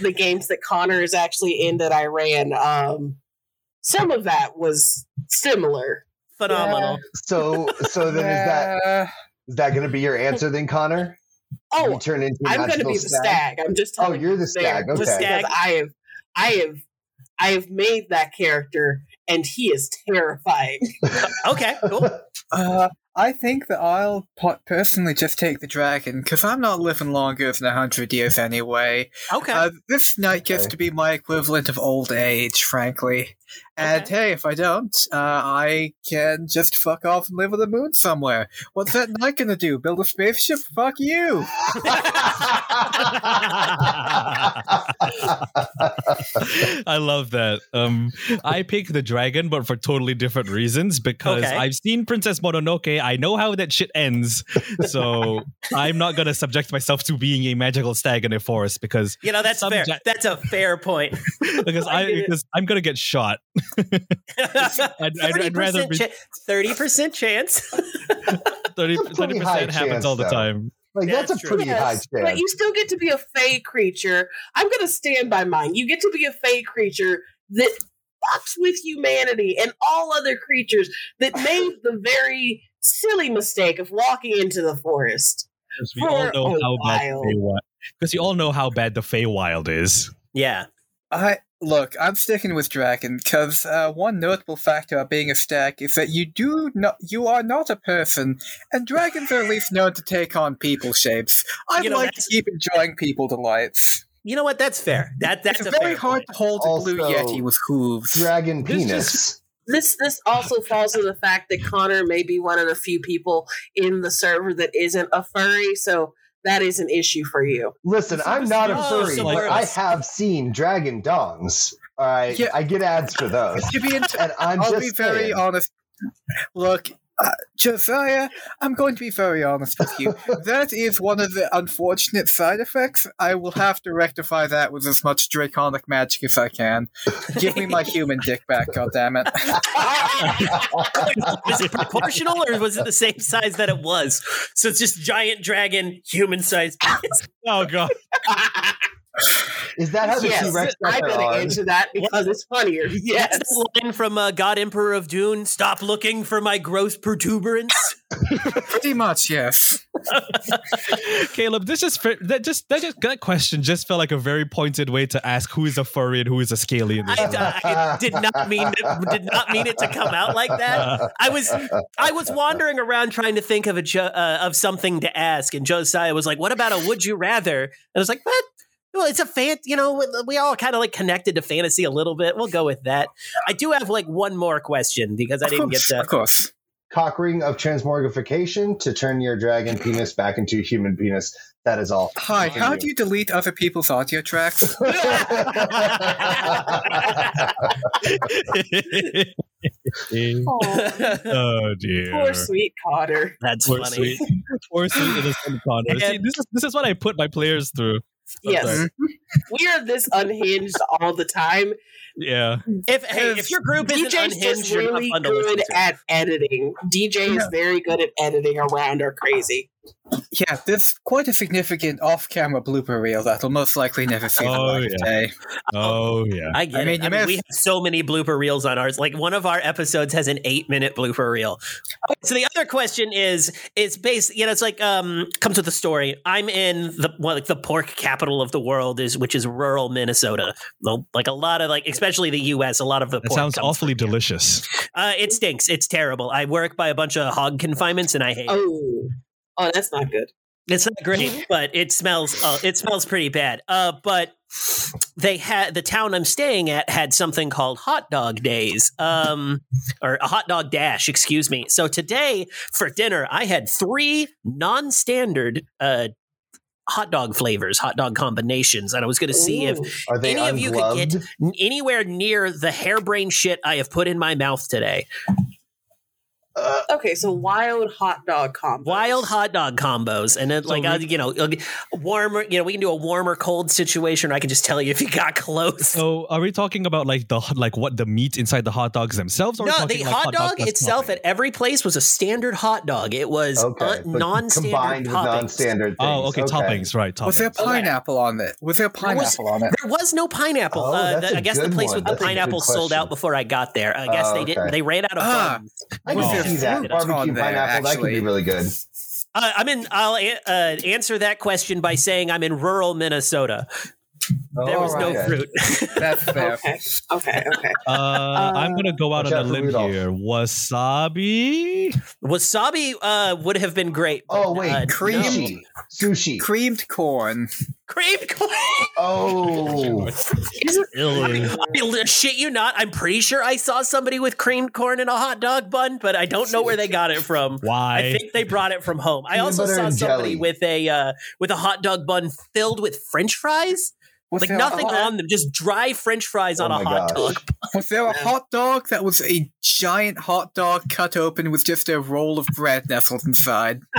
the games that Connor is actually in that I ran, um, some of that was similar. phenomenal. so, so then is that Uh, that going to be your answer then, Connor? You Oh, turn into I'm going to be the stag. I'm just Oh, you're the stag. Okay. The stag. I have, I have, I have made that character, and he is terrifying. Okay, cool. uh, I think that I'll personally just take the dragon because I'm not living longer than a hundred years anyway. Okay. Uh, this night gets Okay. to be my equivalent of old age, frankly. And Okay. hey, if I don't, uh, I can just fuck off and live on the moon somewhere. What's that knight gonna do? Build a spaceship? Fuck you! I love that. Um, I pick the dragon, but for totally different reasons because Okay. I've seen Princess Mononoke. I know how that shit ends, so I'm not gonna subject myself to being a magical stag in a forest because you know that's some fair. ja- that's a fair point. because I, I because I'm gonna get shot. I'd, I'd, I'd rather be thirty percent chance. 30 percent happens chance, all the though. time. Like Yeah, that's a true. pretty high Yes, but you still get to be a fey creature. I'm going to stand by mine. You get to be a fey creature that fucks with humanity and all other creatures that made the very silly mistake of walking into the forest. Because we all know a how bad while. the Feywild. Because you all know how bad the Feywild is. Yeah. I look. I'm sticking with dragon because uh, one notable factor of being a stag is that you do not. You are not a person, and dragons are at least known to take on people shapes. I You know, like to keep enjoying people delights. You know what? That's fair. That that's it's a very fair hard point. to hold a blue yeti with hooves. Dragon This penis. This this also falls to the fact that Connor may be one of the few people in the server that isn't a furry, so that is an issue for you. Listen, I'm not a Oh, furry, so but I have seen dragon dongs. All right, Yeah. I get ads for those, to be int- and I'm I'll just be very saying. honest. Look, uh, Josiah, I'm going to be very honest with you. that is one of the unfortunate side effects. I will have to rectify that with as much draconic magic as I can. Give me my human dick back, goddammit. Was it proportional or was it the same size that it was? So it's just giant dragon, human sized. Oh god. Is that how the yes, T-Rex got I'm going to arms? answer that because it's funnier. Yes. That's the line from uh, God Emperor of Dune. Stop looking for my gross protuberance. Pretty much, yes. Caleb, this just fe- that just that just that question just felt like a very pointed way to ask who is a furry and who is a scaly in this. I, I did not mean it, did not mean it to come out like that. I was I was wandering around trying to think of a jo- uh, of something to ask, and Josiah was like, "What about a would you rather?" And I was like, "What?" Well, it's a fan. You know, we- we all kind of like connected to fantasy a little bit. We'll go with that. I do have like one more question because I Of didn't get course, to. Of course. Cock ring of transmorgification to turn your dragon penis back into a human penis. That is all. Hi, how do you delete other people's audio tracks? Oh, oh dear. Poor sweet Cotter. That's Poor funny. sweet, poor sweet innocent Connor. See, this is this is what I put my players through. Yes. We are this unhinged all the time. Yeah. If hey, if your group isn't unhinged, just you're not fun to listen good to. at editing. DJ is very good at editing around our crazy. Yeah, there's quite a significant off-camera blooper reel that'll most likely never see the Oh, light of day. Oh yeah. I get I mean, it. I mean, have- we have so many blooper reels on ours. Like one of our episodes has an eight minute blooper reel. So the other question is, it's based, you know, it's like um comes with a story. I'm in the well, like the pork capital of the world is which is rural Minnesota. Like a lot of like, especially the U.S. A lot of the That pork sounds comes awfully from delicious. Uh, it stinks. It's terrible. I work by a bunch of hog confinements, and I hate. it. Oh, that's not good. It's not great, but it smells. Uh, it smells pretty bad. Uh, but they had the town I'm staying at had something called hot dog days, um, or a hot dog dash. Excuse me. So today for dinner, I had three non-standard uh, hot dog flavors, hot dog combinations, and I was going to see if Ooh. Are they Any of you could get- anywhere near the harebrained shit I have put in my mouth today. Uh, Okay, so wild hot dog combo. Wild hot dog combos, and then So like we- uh, you know, uh, warmer. You know, we can do a warmer cold situation. Or I can just tell you if you got close. So are we talking about like the like what the meat inside the hot dogs themselves? Or are no, the like hot dog dog itself topping? at every place was a standard hot dog. It was okay, uh, but non-standard combined with non-standard. Oh, things. okay, toppings, right? Toppings. Was there pineapple on it? Was there pineapple on it? There was no pineapple. Oh, uh, the- a I guess the place one. with the That's a good pineapple sold out before I got there. I guess Oh, they didn't. They ran out of Ah, buns. I Was can there see that barbecue on there, pineapple. That could be really good. Uh, I'm in. I'll a- uh, answer that question by saying I'm in rural Minnesota. There was no Alright. fruit. That's fair. Okay, okay, okay. Uh, I'm gonna go out on a limb Rudolph. here. Wasabi. Wasabi uh, would have been great. but, Oh wait, uh, cream- no. sushi, sushi. Creamed corn. creamed corn. Oh, Is I shit you not. I'm pretty sure I saw somebody with creamed corn in a hot dog bun, but I don't know where they got it from. Why? I think they brought it from home. I Peanut also saw somebody jelly. with a uh, with a hot dog bun filled with French fries, Was like nothing hot, on them, just dry French fries Oh on a hot gosh. dog. Was there a hot dog that was a giant hot dog cut open with just a roll of bread nestled inside?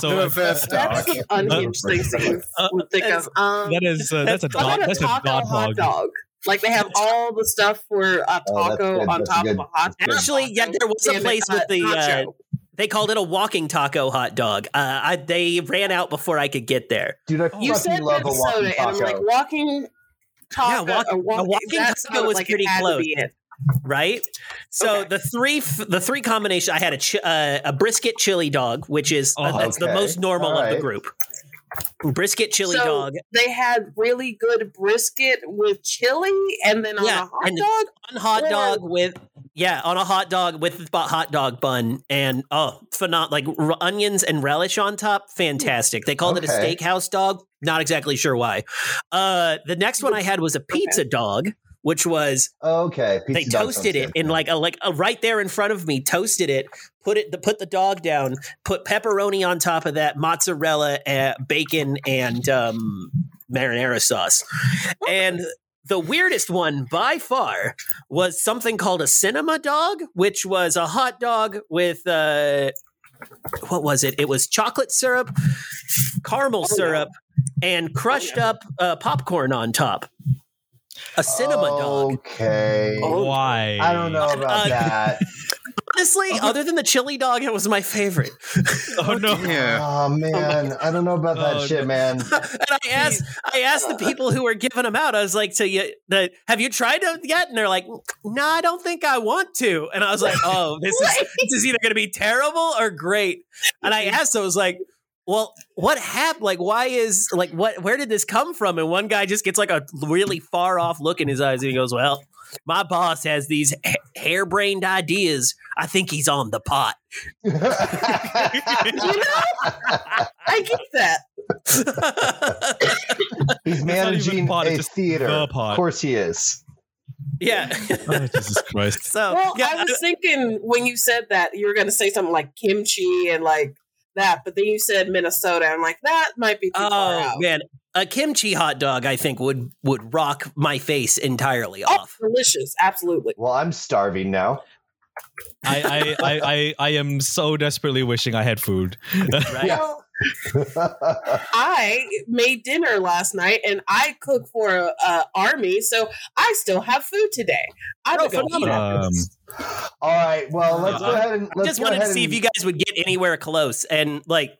The so reverse That's dog. the unhinged things that you would think of. Um, that is uh, that's a dog. about a That's a taco dog hot dog? Like they have all the stuff for a Oh, taco good. on top good. of a hot dog. Actually, yeah, there was a place with the uh, nacho. They called it a walking taco hot dog. Uh, I, they ran out before I could get there. Dude, I You said love a walking Minnesota, and I'm taco. like walking taco. walk- a walk- a walking taco was like pretty close. right? So Okay. the three f- the three combination I had a chi- uh, a brisket chili dog, which is uh, Oh, that's the most normal of the group. Brisket chili So, dog. They had really good brisket with chili, and then on Yeah, a hot and- dog. on hot Or- dog with yeah on a hot dog with hot dog bun and oh phenom- like r- onions and relish on top? Fantastic. They called it a steakhouse dog? Not exactly sure why. Uh the next one i had was a pizza dog which was okay, pizza they toasted it in like a like a, right there in front of me toasted it put it the put the dog down put pepperoni on top of that mozzarella uh, bacon and um marinara sauce. And the weirdest one by far was something called a cinema dog which was a hot dog with uh what was it? It was chocolate syrup caramel syrup and crushed up uh, popcorn on top a cinema dog Okay. Why? I don't know about Uh, that. Honestly, other than the chili dog, it was my favorite. Oh no. Yeah. Oh man, I don't know about that Oh, shit, no. man. and I asked, I asked the people who were giving them out. I was like, "So you, the, have you tried them yet?" And they're like, "No, I don't think I want to." And I was like, "Oh, this is this is either going to be terrible or great." And I asked, I was like, "Well, what happened? Like, why is like what? Where did this come from?" And one guy just gets like a really far off look in his eyes, and he goes, "Well." My boss has these ha- harebrained ideas. I think he's on the pot. You know, I get that. He's managing pot, a theater. the pot. Of course he is. yeah. Oh, Jesus Christ. so Well, yeah, I was uh, thinking when you said that you were going to say something like kimchi and like that, but then you said Minnesota. I'm like, that might be too far Oh out. man, a kimchi hot dog I think would would rock my face entirely Oh, off. delicious! Absolutely. Well, I'm starving now. I, I, I, I, I am so desperately wishing I had food. Right? Yeah. I made dinner last night, and I cooked for a, a army, so I still have food today. I'm Oh, gonna go eat phenomenal. Um. All right. Well, let's Uh, go ahead and let's Just go wanted to ahead see if you guys would get anywhere close, and like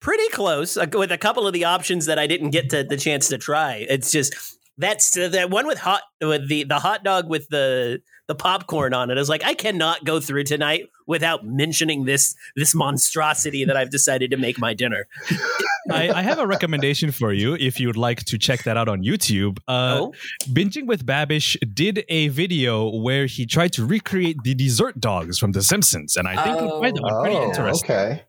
pretty close uh, with a couple of the options that I didn't get to the chance to try. It's just that's uh, that one with hot with the the hot dog with the the popcorn on it. I was like, I cannot go through tonight without mentioning this this monstrosity that I've decided to make my dinner. I, I have a recommendation for you if you'd like to check that out on YouTube. Uh, oh, Binging with Babish did a video where he tried to recreate the dessert dogs from The Simpsons, and I think you'll find that one pretty Oh, interesting. okay.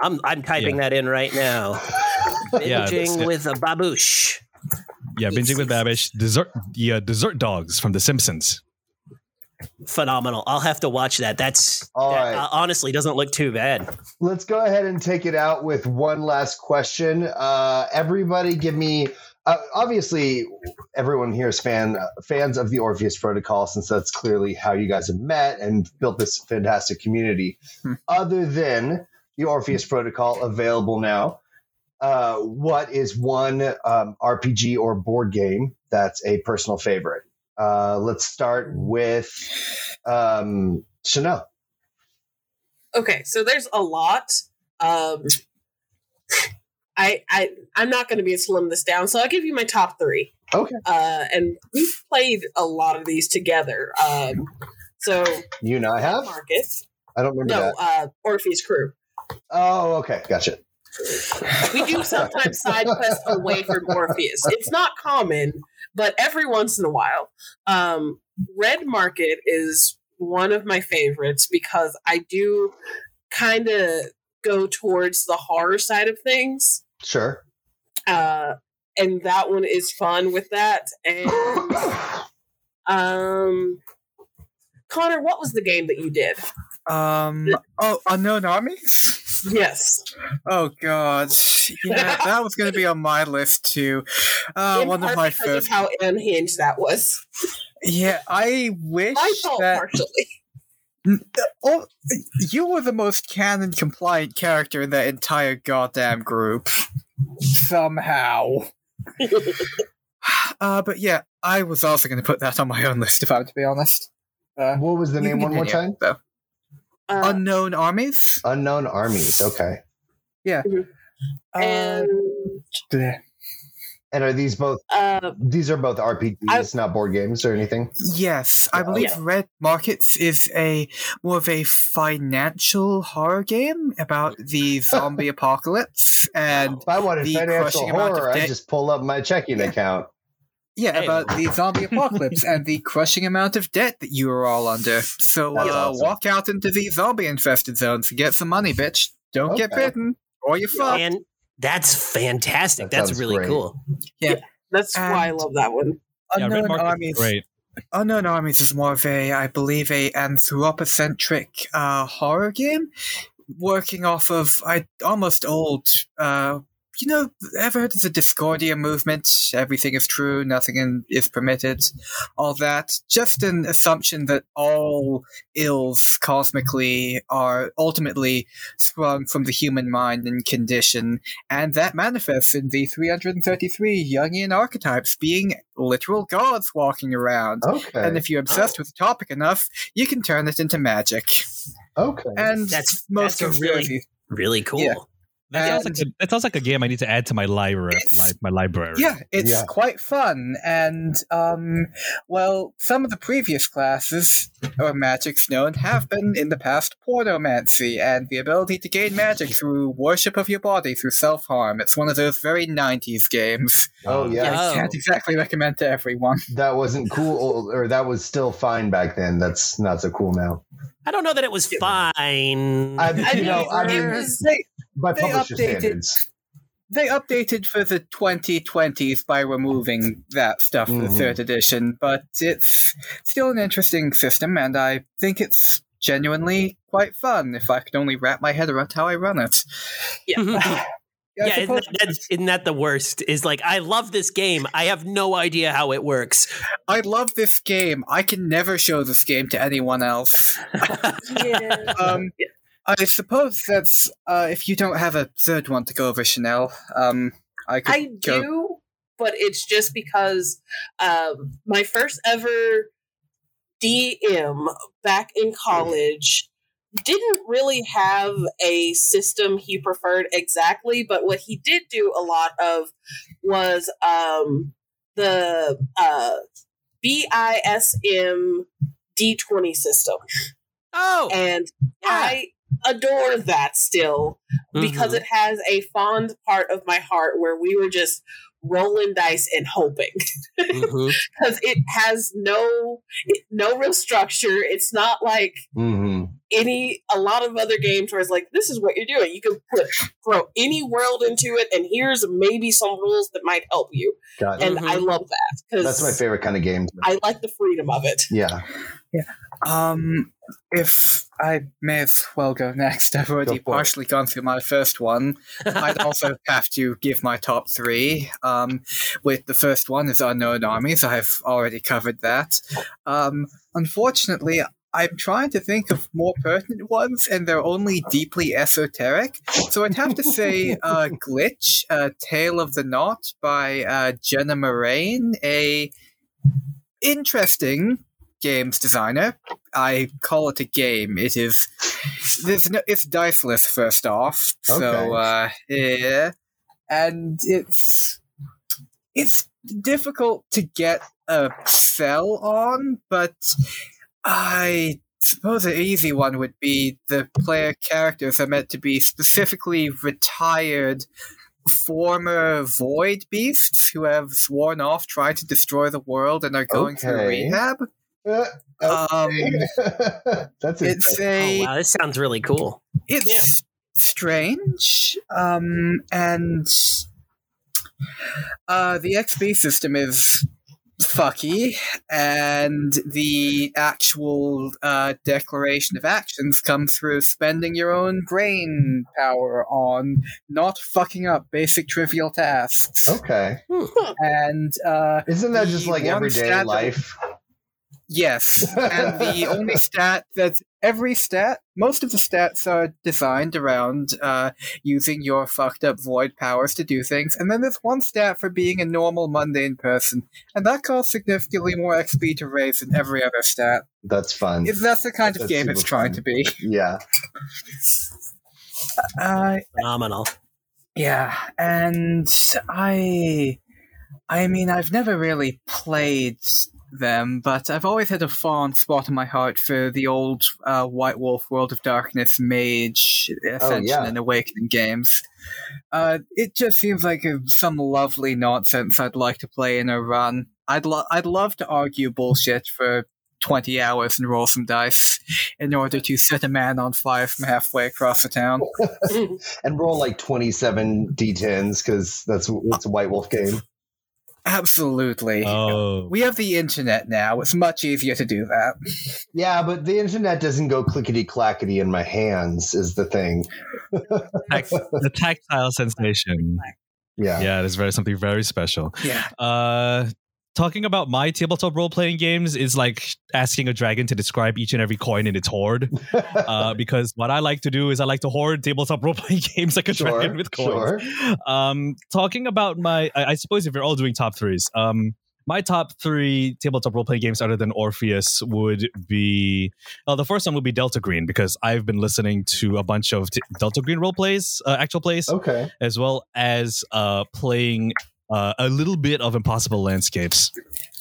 I'm I'm typing Yeah. that in right now. Binging that's- with a baboosh. Yeah, Binging with Babish, dessert, yeah, dessert dogs from The Simpsons. Phenomenal. I'll have to watch that. That's All that, right. uh, honestly doesn't look too bad. Let's go ahead and take it out with one last question. Uh, everybody, give me. Uh, obviously, everyone here is fan fans of the Orpheus Protocol, since that's clearly how you guys have met and built this fantastic community. Hmm. Other than the Orpheus Protocol, available now, uh, what is one um, RPG or board game that's a personal favorite? Uh, let's start with um, Chanel. Okay, so there's a lot. Um, I I I'm not going to be able to slim this down, so I'll give you my top three. Okay. Uh, and we've played a lot of these together. Um, so You and I have? Marcus, I don't remember no, that. uh, Orpheus Crew. Oh, okay. Gotcha. We do sometimes side quest away from Orpheus. It's not common, but every once in a while. Um, Red Market is one of my favorites because I do kind of go towards the horror side of things. Sure. Uh, and that one is fun with that. And um, Connor, what was the game that you did? Um. Oh, Unknown Armies. Yes, Oh God. Yeah, that was going to be on my list too. Uh, in one of my first. of how unhinged that was. Yeah, I wish I fault, that partially. oh, you were the most canon compliant character in that entire goddamn group. Somehow. uh, but yeah, I was also going to put that on my own list if I'm to be honest. Uh, What was the name one more time? though. Uh, Unknown Armies. Unknown Armies. Okay. Uh, and bleh. And are these both? uh, These are both RPGs, I- not board games or anything. Yes, I believe Yeah. Red Markets is a more of a financial horror game about the zombie apocalypse and If I wanted The financial crushing amount of horror, I just pull up my checking Yeah. account. Yeah, Hey. about the zombie apocalypse and the crushing amount of debt that you are all under. So uh, awesome. walk out into the zombie infested zones to get some money, bitch. Don't get bitten or you're fuck. And that's fantastic. That that's really great. cool. that's why I love that one. Unknown Market's Armies. great. Unknown Armies is more of a, I believe, a anthropocentric uh, horror game, working off of I almost old. Uh, you know, ever heard of the Discordia movement? Everything is true, nothing in, is permitted, all that. Just an assumption that all ills cosmically are ultimately sprung from the human mind and condition, and that manifests in the 333 Jungian archetypes being literal gods walking around. Okay. And if you're obsessed with the topic enough, you can turn it into magic. okay. And That's- most that's a really- Really cool. Yeah. That sounds, like a, that sounds like a game I need to add to my library. It's- Like my library. Yeah, it's Yeah. quite fun. And, um, well, some of the previous classes, or magics known, have been in the past pornomancy and the ability to gain magic through worship of your body through self harm. It's one of those very 90s games. oh yeah, Yeah. I can't exactly recommend to everyone. that wasn't cool, or that was still fine back then. That's not so cool now. I don't know that it was fine. I, I you know, I mean, They, by they publisher updated- standards. they updated for the 2020s by removing that stuff for Mhm. the third edition, but it's still an interesting system, and I think it's genuinely quite fun if I could only wrap my head around how I run it. Yeah. I yeah, isn't that, that's, isn't that the worst? Is like, I love this game. I have no idea how it works. I love this game. I can never show this game to anyone else. Yeah. Um, I suppose that's uh, if you don't have a third one to go over, Chanel. Um, I could I go. do, but it's just because um, my first ever DM back in college didn't really have a system he preferred exactly, but what he did do a lot of was um, the uh, BISM D20 system. Oh, And Yeah. I adore that still because Mhm. it has a fond part of my heart where we were just rolling dice and hoping because it has no no real structure it's not like hmm any a lot of other games where it's like this is what you're doing you can put throw any world into it and here's maybe some rules that might help you Got it. and i love that because That's my favorite kind of game. i like the freedom of it Yeah. Yeah. Um, if I may as well go next, I've already Go for it. partially gone through my first one. I'd also have to give my top three. Um, with the first one is Unknown Armies. I've already covered that. Um, unfortunately, I'm trying to think of more pertinent ones, and they're only deeply esoteric. So I'd have to say uh, Glitch, uh, Tale of the Knot by uh, Jenna Moran, a interesting games designer. I call it a game. It is there's no it's diceless first off. Okay. So uh yeah. And it's it's difficult to get a sell on, but I suppose an easy one would be the player characters are meant to be specifically retired former void beasts who have sworn off trying to destroy the world and are going through Okay. rehab. Uh, Um, That's it's interesting. a Oh, wow, this sounds really cool. it's strange um and uh the xp system is fucky and the actual uh declaration of actions comes through spending your own brain power on not fucking up basic trivial tasks Okay. and uh Isn't that just like everyday stat that- life? Yes, and the only stat that every stat, most of the stats are designed around uh, using your fucked up void powers to do things, and then there's one stat for being a normal mundane person, and that costs significantly more XP to raise than every other stat. That's fun. If that's the kind of game it's trying fun. to be. Yeah. Uh, Phenomenal. Yeah, and I I mean I've never really played them, but I've always had a fond spot in my heart for the old uh, White Wolf World of Darkness Mage Ascension yeah. and Awakening games. Uh, it just seems like uh, some lovely nonsense I'd like to play in a run. I'd lo- I'd love to argue bullshit for 20 hours and roll some dice in order to set a man on fire from halfway across the town. And roll like 27 d10s because that's it's a White Wolf game. Absolutely. Oh, We have the internet now. It's much easier to do that. Yeah, but the internet doesn't go clickety clackety in my hands, is the thing. the tactile sensation. Yeah. Yeah, it is very something very special. Yeah. Uh, talking about my tabletop role playing games is like asking a dragon to describe each and every coin in its hoard. Uh, because what I like to do is I like to hoard tabletop role playing games like a sure. dragon with coins. Sure. Um, talking about my, I, I suppose if you're all doing top threes, um, my top three tabletop role playing games other than Orpheus would be, well, the first one would be Delta Green because I've been listening to a bunch of t- Delta Green role plays, uh, actual plays, Okay. as well as uh, playing uh, a little bit of Impossible Landscapes.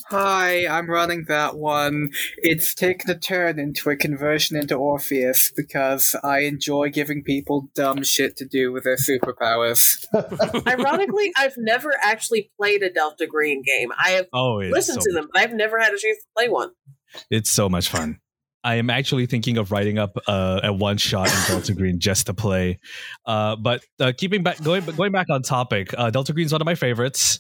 Hi, I'm running that one. It's taken a turn into a conversion into Orpheus because I enjoy giving people dumb shit to do with their superpowers. Ironically, I've never actually played a Delta Green game. I have Oh, listened so, to them, but I've never had a chance to play one. it's so much fun. I am actually thinking of writing up uh, a one shot in Delta Green just to play. Uh, but uh, keeping back, going going back on topic, uh, Delta Green is one of my favorites.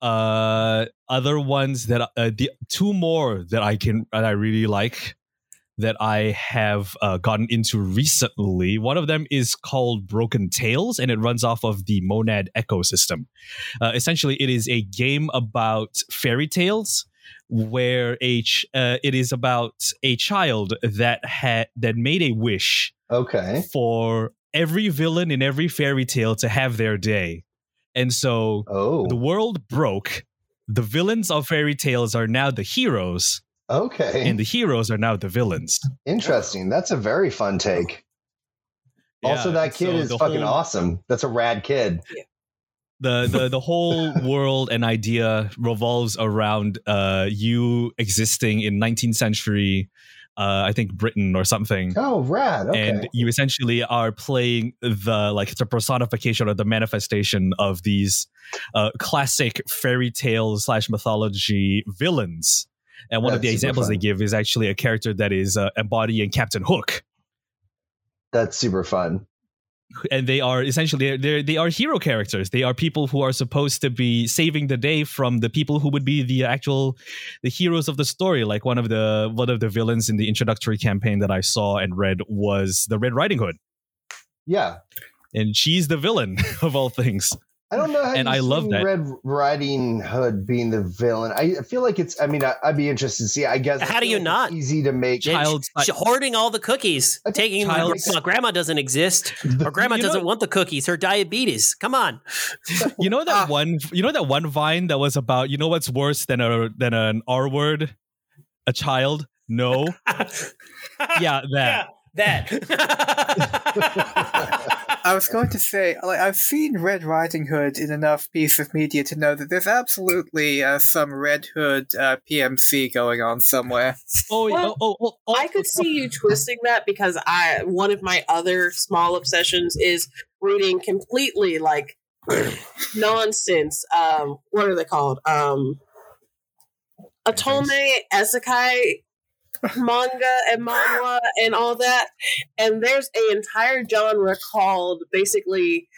Uh, other ones that uh, the two more that I can that I really like that I have gotten into recently. One of them is called Broken Tales, and it runs off of the Monad ecosystem. Essentially, it is a game about fairy tales where a ch- uh, it is about a child that had that made a wish Okay. for every villain in every fairy tale to have their day. And so Oh. the world broke. The villains of fairy tales are now the heroes, Okay. and the heroes are now the villains. Interesting. That's a very fun take. also, that kid so is fucking whole- awesome. That's a rad kid. The the the whole world and idea revolves around uh you existing in 19th century uh i think britain or something Oh, rad. Okay. and you essentially are playing the like the personification or the manifestation of these uh classic fairy tale slash mythology villains and one of the examples they give is actually a character that is uh, embodying captain hook That's super fun. And they are essentially they they are hero characters. They are people who are supposed to be saving the day from the people who would be the actual the heroes of the story. Like one of the one of the villains in the introductory campaign that I saw and read was the Red Riding Hood, Yeah. and she's the villain of all things. I don't know how And you I love that. Red Riding Hood being the villain. I feel like it's. I mean, I, I'd be interested to see. I guess. I How do you like not? Easy to make. Child- Sh- hoarding all the cookies, taking child- well, grandma doesn't exist, or grandma doesn't want the cookies. Her diabetes. Come on. You know that Ah. one. You know that one vine that was about. You know what's worse than a than an R word? A child? No. Yeah, that. That. I was going to say, like, I've seen Red Riding Hood in enough piece of media to know that there's absolutely uh, some Red Hood uh, PMC going on somewhere. Oh, Well, oh, oh, oh, I could see you twisting that because I one of my other small obsessions is reading completely like nonsense. Um, what are they called? Um, Otome Isekai manga and manhwa and all that. And there's an entire genre called basically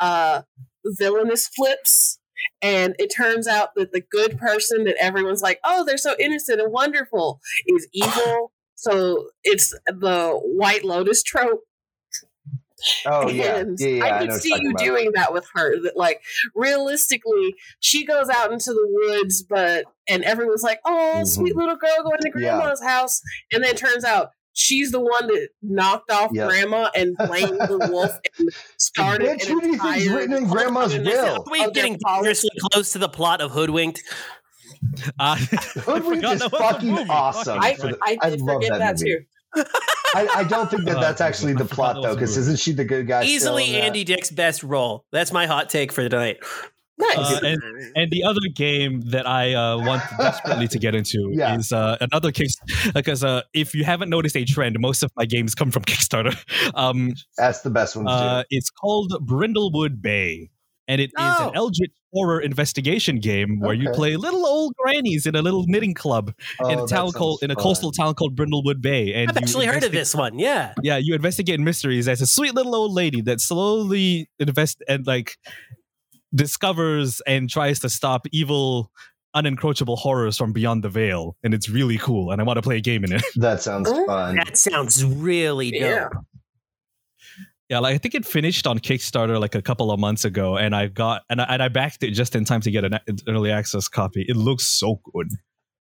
uh, villainous flips. And it turns out that the good person that everyone's like, oh, they're so innocent and wonderful, is evil. So it's the White Lotus trope. Oh yeah, and yeah, yeah. I I could know what see you're you talking about. doing that with her. That like realistically, she goes out into the woods, but and everyone's like, "Oh, sweet Mhm. little girl going to Yeah. grandma's house," and then it turns out she's the one that knocked off Yep. grandma and blamed the wolf and started. Bitch, who do you think's entire written in grandma's will? We Of getting policy. dangerously close to the plot of Hoodwinked? Uh, Hoodwinked forgot is that fucking movie. awesome. I, For the- I I love forget that that, movie. too. I, I don't think that Uh, that's actually the plot though, because isn't she the good guy? Easily in? Andy Dick's best role. That's my hot take for tonight. Nice. Uh, and, and the other game that I uh, want desperately to get into Yeah. is uh, another kick because uh, if you haven't noticed a trend, most of my games come from Kickstarter. Um, That's the best one uh, it's called Brindlewood Bay, and it is Oh. an Eldritch horror investigation game where you play little old grannies in a little knitting club do. in Oh, a town sounds called in a coastal town called Brindlewood Bay. And I've actually heard of this one. Yeah. yeah, you investigate mysteries as a sweet little old lady that slowly invest and like discovers and tries to stop evil unencroachable horrors from beyond the veil and it's really cool and i want to play a game in it That sounds Oh, fun. That sounds really dope. yeah. Yeah like i think it finished on kickstarter like a couple of months ago and i got and i, and I backed it just in time to get an an early access copy. It looks so good.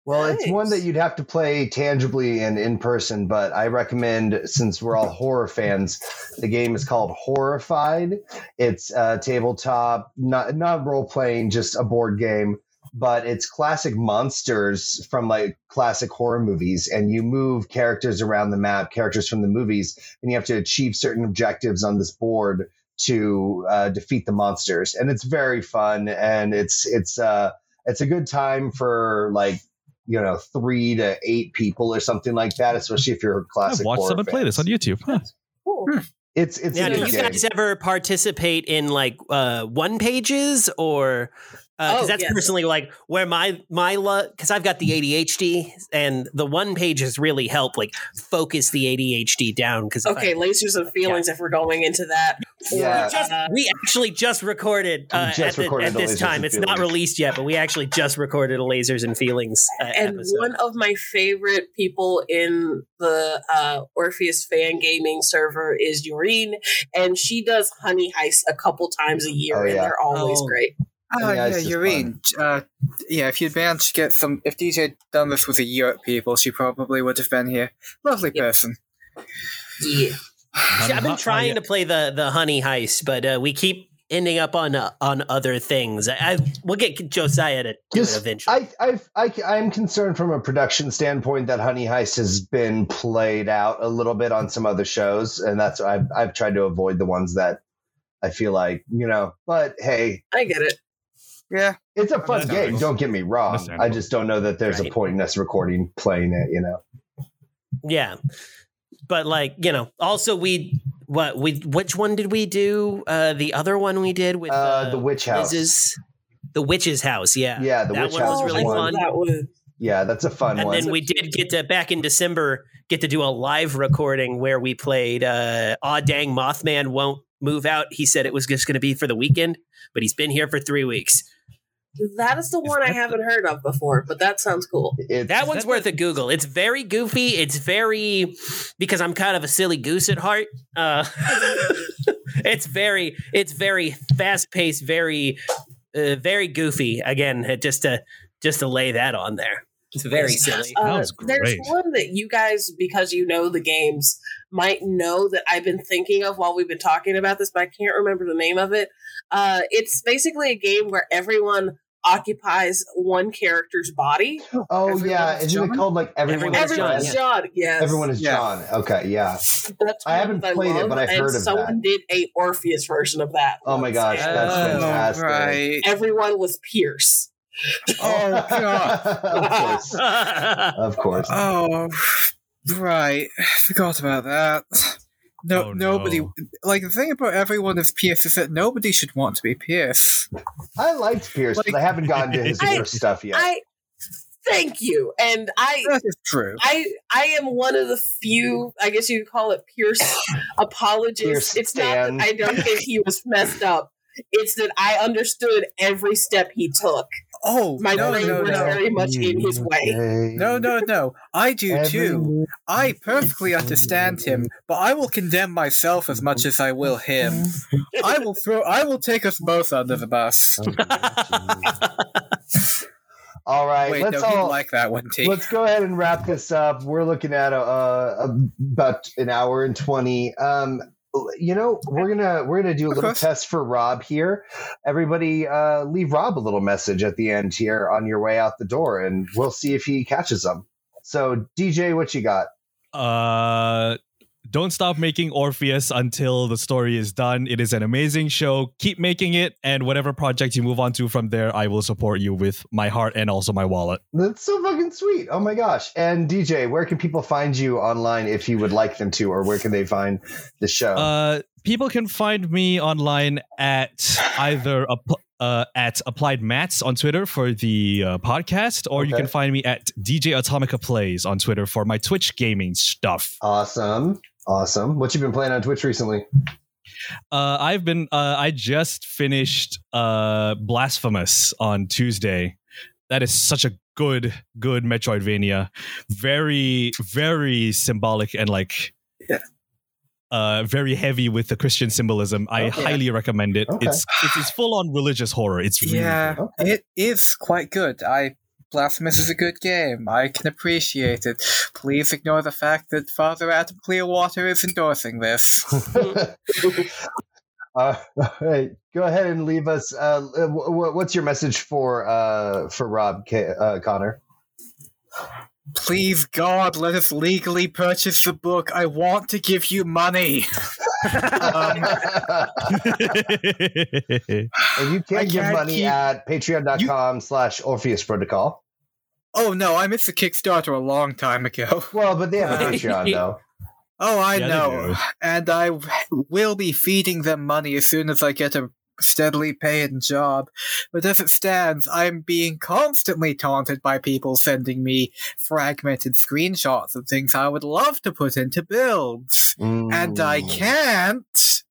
Well, it's one that you'd have to play tangibly and in person, but I recommend since we're all horror fans, the game is called Horrified. It's a tabletop, not not role playing, just a board game, but it's classic monsters from like classic horror movies, and you move characters around the map, characters from the movies, and you have to achieve certain objectives on this board to uh, defeat the monsters, and it's very fun, and it's it's uh it's a good time for like you know three to eight people or something like that especially if you're a i've classic watched horror someone play this on youtube Huh. Cool. it's it's Now, do you game. guys ever participate in like uh, one pages or? Because Oh, that's yes. personally like where my my because I've got the ADHD and the one pages really help like focus the ADHD down. Because Okay, lasers and feelings. If we're going into that, Yeah. just, we actually just recorded, uh, just at, the- at this time. and It's not released yet, but we actually just recorded a lasers and feelings uh, and episode. one of my favorite people in the uh, Orpheus fan gaming server is Yoreen, and she does Honey Heist a couple times a year, Oh, and yeah. they're always Oh. great. Oh, Yeah, yeah, it's just Eurene. Uh, yeah, if you'd managed to get some, if DJ had done this with a Europe people, she probably would have been here. Lovely Yep. person. Yeah, See, I've been trying to play the the honey heist, but uh, we keep ending up on uh, on other things. I, I we'll get Josiah to do Just- it eventually. I, I, I, I'm concerned from a production standpoint that Honey Heist has been played out a little bit on some other shows, and that's I've, I've tried to avoid the ones that I feel like you know. But hey, I get it. Yeah. it's a fun Understandable. game. Don't get me wrong. I just don't know that there's Right. a point in us recording playing it. You know. yeah, but like you know, also we what we which one did we do? Uh, the other one we did with Uh, the Witch House. Liz's- the witch's house. Yeah, Yeah, the that Witch one House was really one. fun. That was Yeah, that's a fun and one. And then we did get to back in December get to do a live recording where we played uh Aw Dang Mothman won't move out. He said it was just going to be for the weekend, but he's been here for three weeks. That is the one I haven't heard of before, but that sounds cool. It's, That one's that worth a Google. It's very goofy. It's very because I'm kind of a silly goose at heart. Uh, it's very it's very fast paced, very uh, very goofy. Again, uh, just to just to lay that on there. It's very silly. Uh, Sounds there's one that you guys, because you know the games, might know that I've been thinking of while we've been talking about this, but I can't remember the name of it. Uh, it's basically a game where everyone occupies one character's body. oh Everyone yeah, is isn't it called like everyone? Everyone is is John, Everyone's John? John. Yes, Everyone is Yeah. John. Okay, yeah. That's I haven't that played it, love, but I've heard of it. someone that. did a Orpheus version of that. Oh my gosh, and that's Oh, fantastic. right. Everyone was Pierce. Oh, God. of course, of course. Oh, right. Forgot about that. No, Oh, nobody. no. Like the thing about everyone is Pierce is that nobody should want to be Pierce. I liked Pierce, but I haven't gotten to his I- worst stuff yet. I thank you, and I That is true. I I am one of the few, I guess you could call it Pierce apologists. Pierce it's not that. I don't think he was messed up. It's that I understood every step he took. Oh, My no, brain no, was no. very much in his way. No, no, no. I do too. I perfectly understand him, but I will condemn myself as much as I will him. I will throw. I will take us both under the bus. All right, Wait, let's no, all like that, wouldn't he? let's go ahead and wrap this up. We're looking at a, a, about an hour and twenty. Um, you know, we're gonna we're gonna do a Of little course. test for Rob here. Everybody, uh, leave Rob a little message at the end here on your way out the door, and we'll see if he catches them. So, DJ, what you got? Uh, don't stop making Orpheus until the story is done. It is an amazing show. Keep making it, and whatever project you move on to from there, I will support you with my heart and also my wallet. That's so fucking sweet. Oh my gosh. And DJ, where can people find you online if you would like them to, or where can they find the show? Uh, people can find me online at either app- uh, at Applied Mats on Twitter for the uh, podcast, or you can find me at DJ Atomica Plays on Twitter for my Twitch gaming stuff. awesome. Awesome. What you been playing on Twitch recently? Uh, I've been uh, I just finished uh, Blasphemous on Tuesday. That is such a good, good Metroidvania. Very, very symbolic and like. Uh, very heavy with the Christian symbolism. I Okay. highly recommend it. Okay. It's it's, it's full on religious horror. It's really yeah, Okay. it is quite good. I Blasphemous is a good game. I can appreciate it. Please ignore the fact that Father Adam Clearwater is endorsing this. Uh, all right, go ahead and leave us. Uh, w- w- what's your message for uh, for Rob K- uh, Connor? Please, God, let us legally purchase the book. I want to give you money. Um, and you can I give can't money keep- at patreon.com slash Orpheus Protocol. Oh no, I missed the Kickstarter a long time ago. Well, but they have a Patreon though. Oh, I Yeah, know. And I will be feeding them money as soon as I get a steadily paying job. But as it stands, I'm being constantly taunted by people sending me fragmented screenshots of things I would love to put into builds. And I Mm. can't.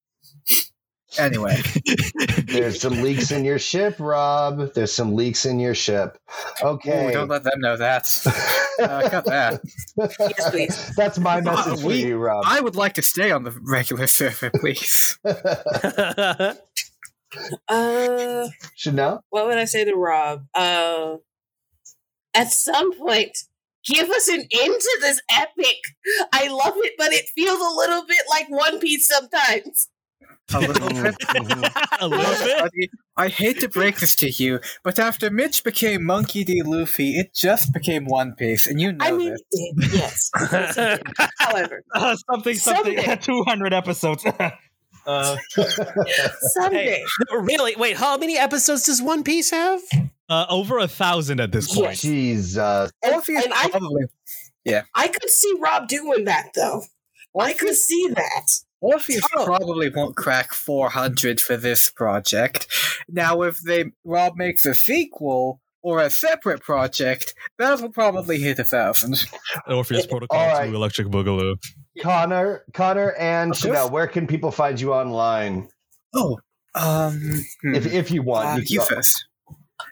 Anyway, There's some leaks in your ship, Rob. There's some leaks in your ship. Okay. Ooh, don't let them know that. Uh, cut that. Yes, please. That's my message for we- you, Rob. I would like to stay on the regular server, please. Uh, Chanel? what would I say to Rob? Uh, at some point, give us an end to this epic. I love it, but it feels a little bit like One Piece sometimes. A little bit. a little bit. Buddy, I hate to break this to you, but after Mitch became Monkey D. Luffy, it just became One Piece, and you know I mean, this. yes. However, Uh, something, something. Someday. 200 episodes. Uh, someday. really? Wait, how many episodes does One Piece have? Uh, over a thousand at this point. Jesus. And, Orpheus and I, probably, yeah. I could see Rob doing that, though. I could see that. Orpheus Oh. probably won't crack 400 for this project. Now, if they Rob makes a sequel or a separate project, that'll probably hit a thousand. Orpheus Protocol All right. 2 Electric Boogaloo. Connor, Connor, and Of. Chanel, where can people find you online? Oh, um, hmm. If, if you want, Uh, you you can- first.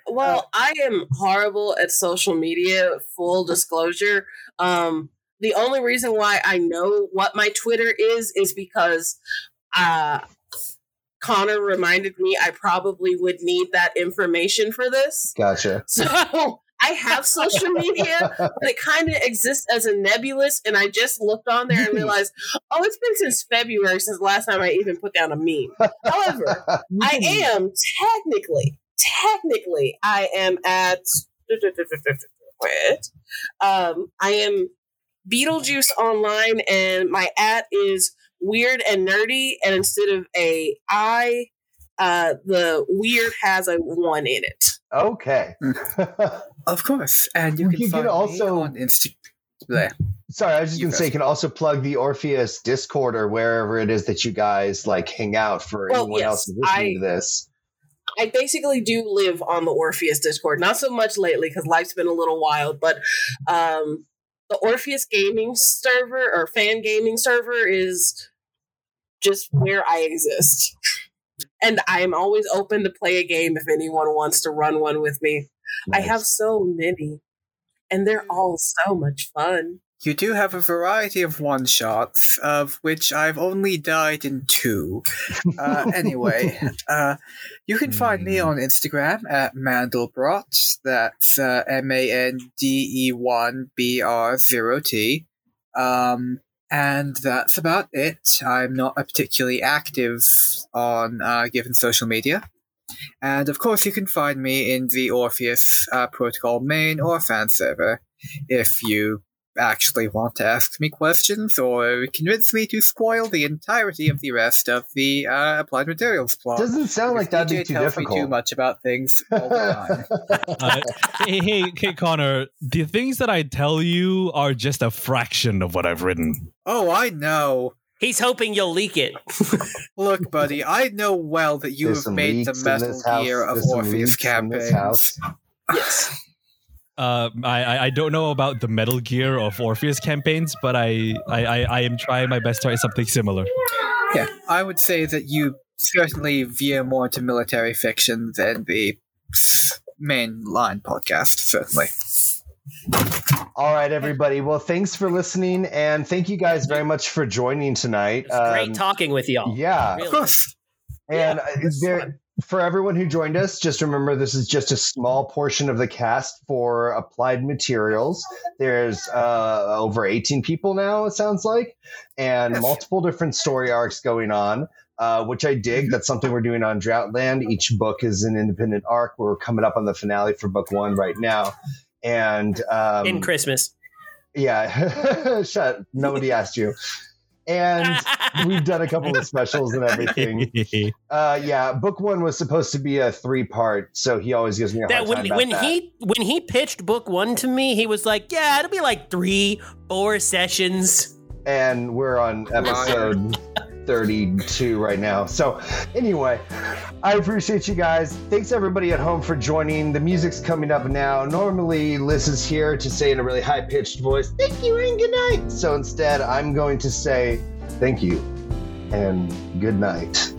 Well, I am horrible at social media, full disclosure. Um, the only reason why I know what my Twitter is is because uh, Connor reminded me I probably would need that information for this. Gotcha. So I have social media, but it kind of exists as a nebulous. And I just looked on there and realized, oh, it's been since February since the last time I even put down a meme. However, I am technically, technically, I am at. Wait. Um, I am Beetlejuice online, and my at is weird and nerdy. And instead of a I, uh, the weird has a one in it. Okay. Of course, and you You can, can find also- me on Insta. There. Sorry, I was just You gonna say you can also plug the Orpheus Discord or wherever it is that you guys like hang out for Well, anyone yes, else who's listening I- to this. I basically do live on the Orpheus Discord. Not so much lately because life's been a little wild, but um, the Orpheus gaming server or fan gaming server is just where I exist. and I am always open to play a game if anyone wants to run one with me. I have so many, and they're all so much fun. You do have a variety of one shots, of which I've only died in two. Uh, anyway, uh, you can find me Hmm. on Instagram at Mandelbrot. That's uh, M A N D E 1 B R 0 T. Um, and that's about it. I'm not particularly active on uh, given social media. And of course, you can find me in the Orpheus uh, Protocol main or fan server if you actually want to ask me questions or convince me to spoil the entirety of the rest of the uh, applied materials plot. Doesn't sound like that'd be too tells me too much about things all the time. Uh, hey, hey, hey, Connor. The things that I tell you are just a fraction of what I've written. oh, I know. He's hoping you'll leak it. Look, buddy, I know well that you There's have made the leaks in Metal. Gear of There's Orpheus leaks in this campaigns. Yes. Uh, I, I- I don't know about the Metal Gear of Orpheus campaigns, but I, I, I, I am trying my best to write something similar. Yeah, I would say that you certainly veer more to military fiction than the pff, main line podcast, certainly. All right, everybody. Well, thanks for listening, and thank you guys very much for joining tonight. It's great Um, talking with y'all. Yeah, Really. Of course. and Yeah, this there, fun. For everyone who joined us, just remember this is just a small portion of the cast for Applied Materials. There's uh, over 18 people now, it sounds like, and Yes. multiple different story arcs going on. Uh, which I dig. That's something we're doing on Droughtland. Each book is an independent arc. We're coming up on the finale for book one right now, and um, In Christmas. yeah, shut. Nobody asked you. And we've done a couple of specials and everything. Uh, yeah, book one was supposed to be a three part, so he always gives me a hard that time when about when that. he when he pitched book one to me, he was like, "Yeah, it'll be like three, four sessions." and we're on episode 32 right now. So, anyway, I appreciate you guys. Thanks everybody at home for joining. The music's coming up now. Normally, Liz is here to say in a really high pitched voice, "Thank you and good night." So instead, I'm going to say thank you and good night.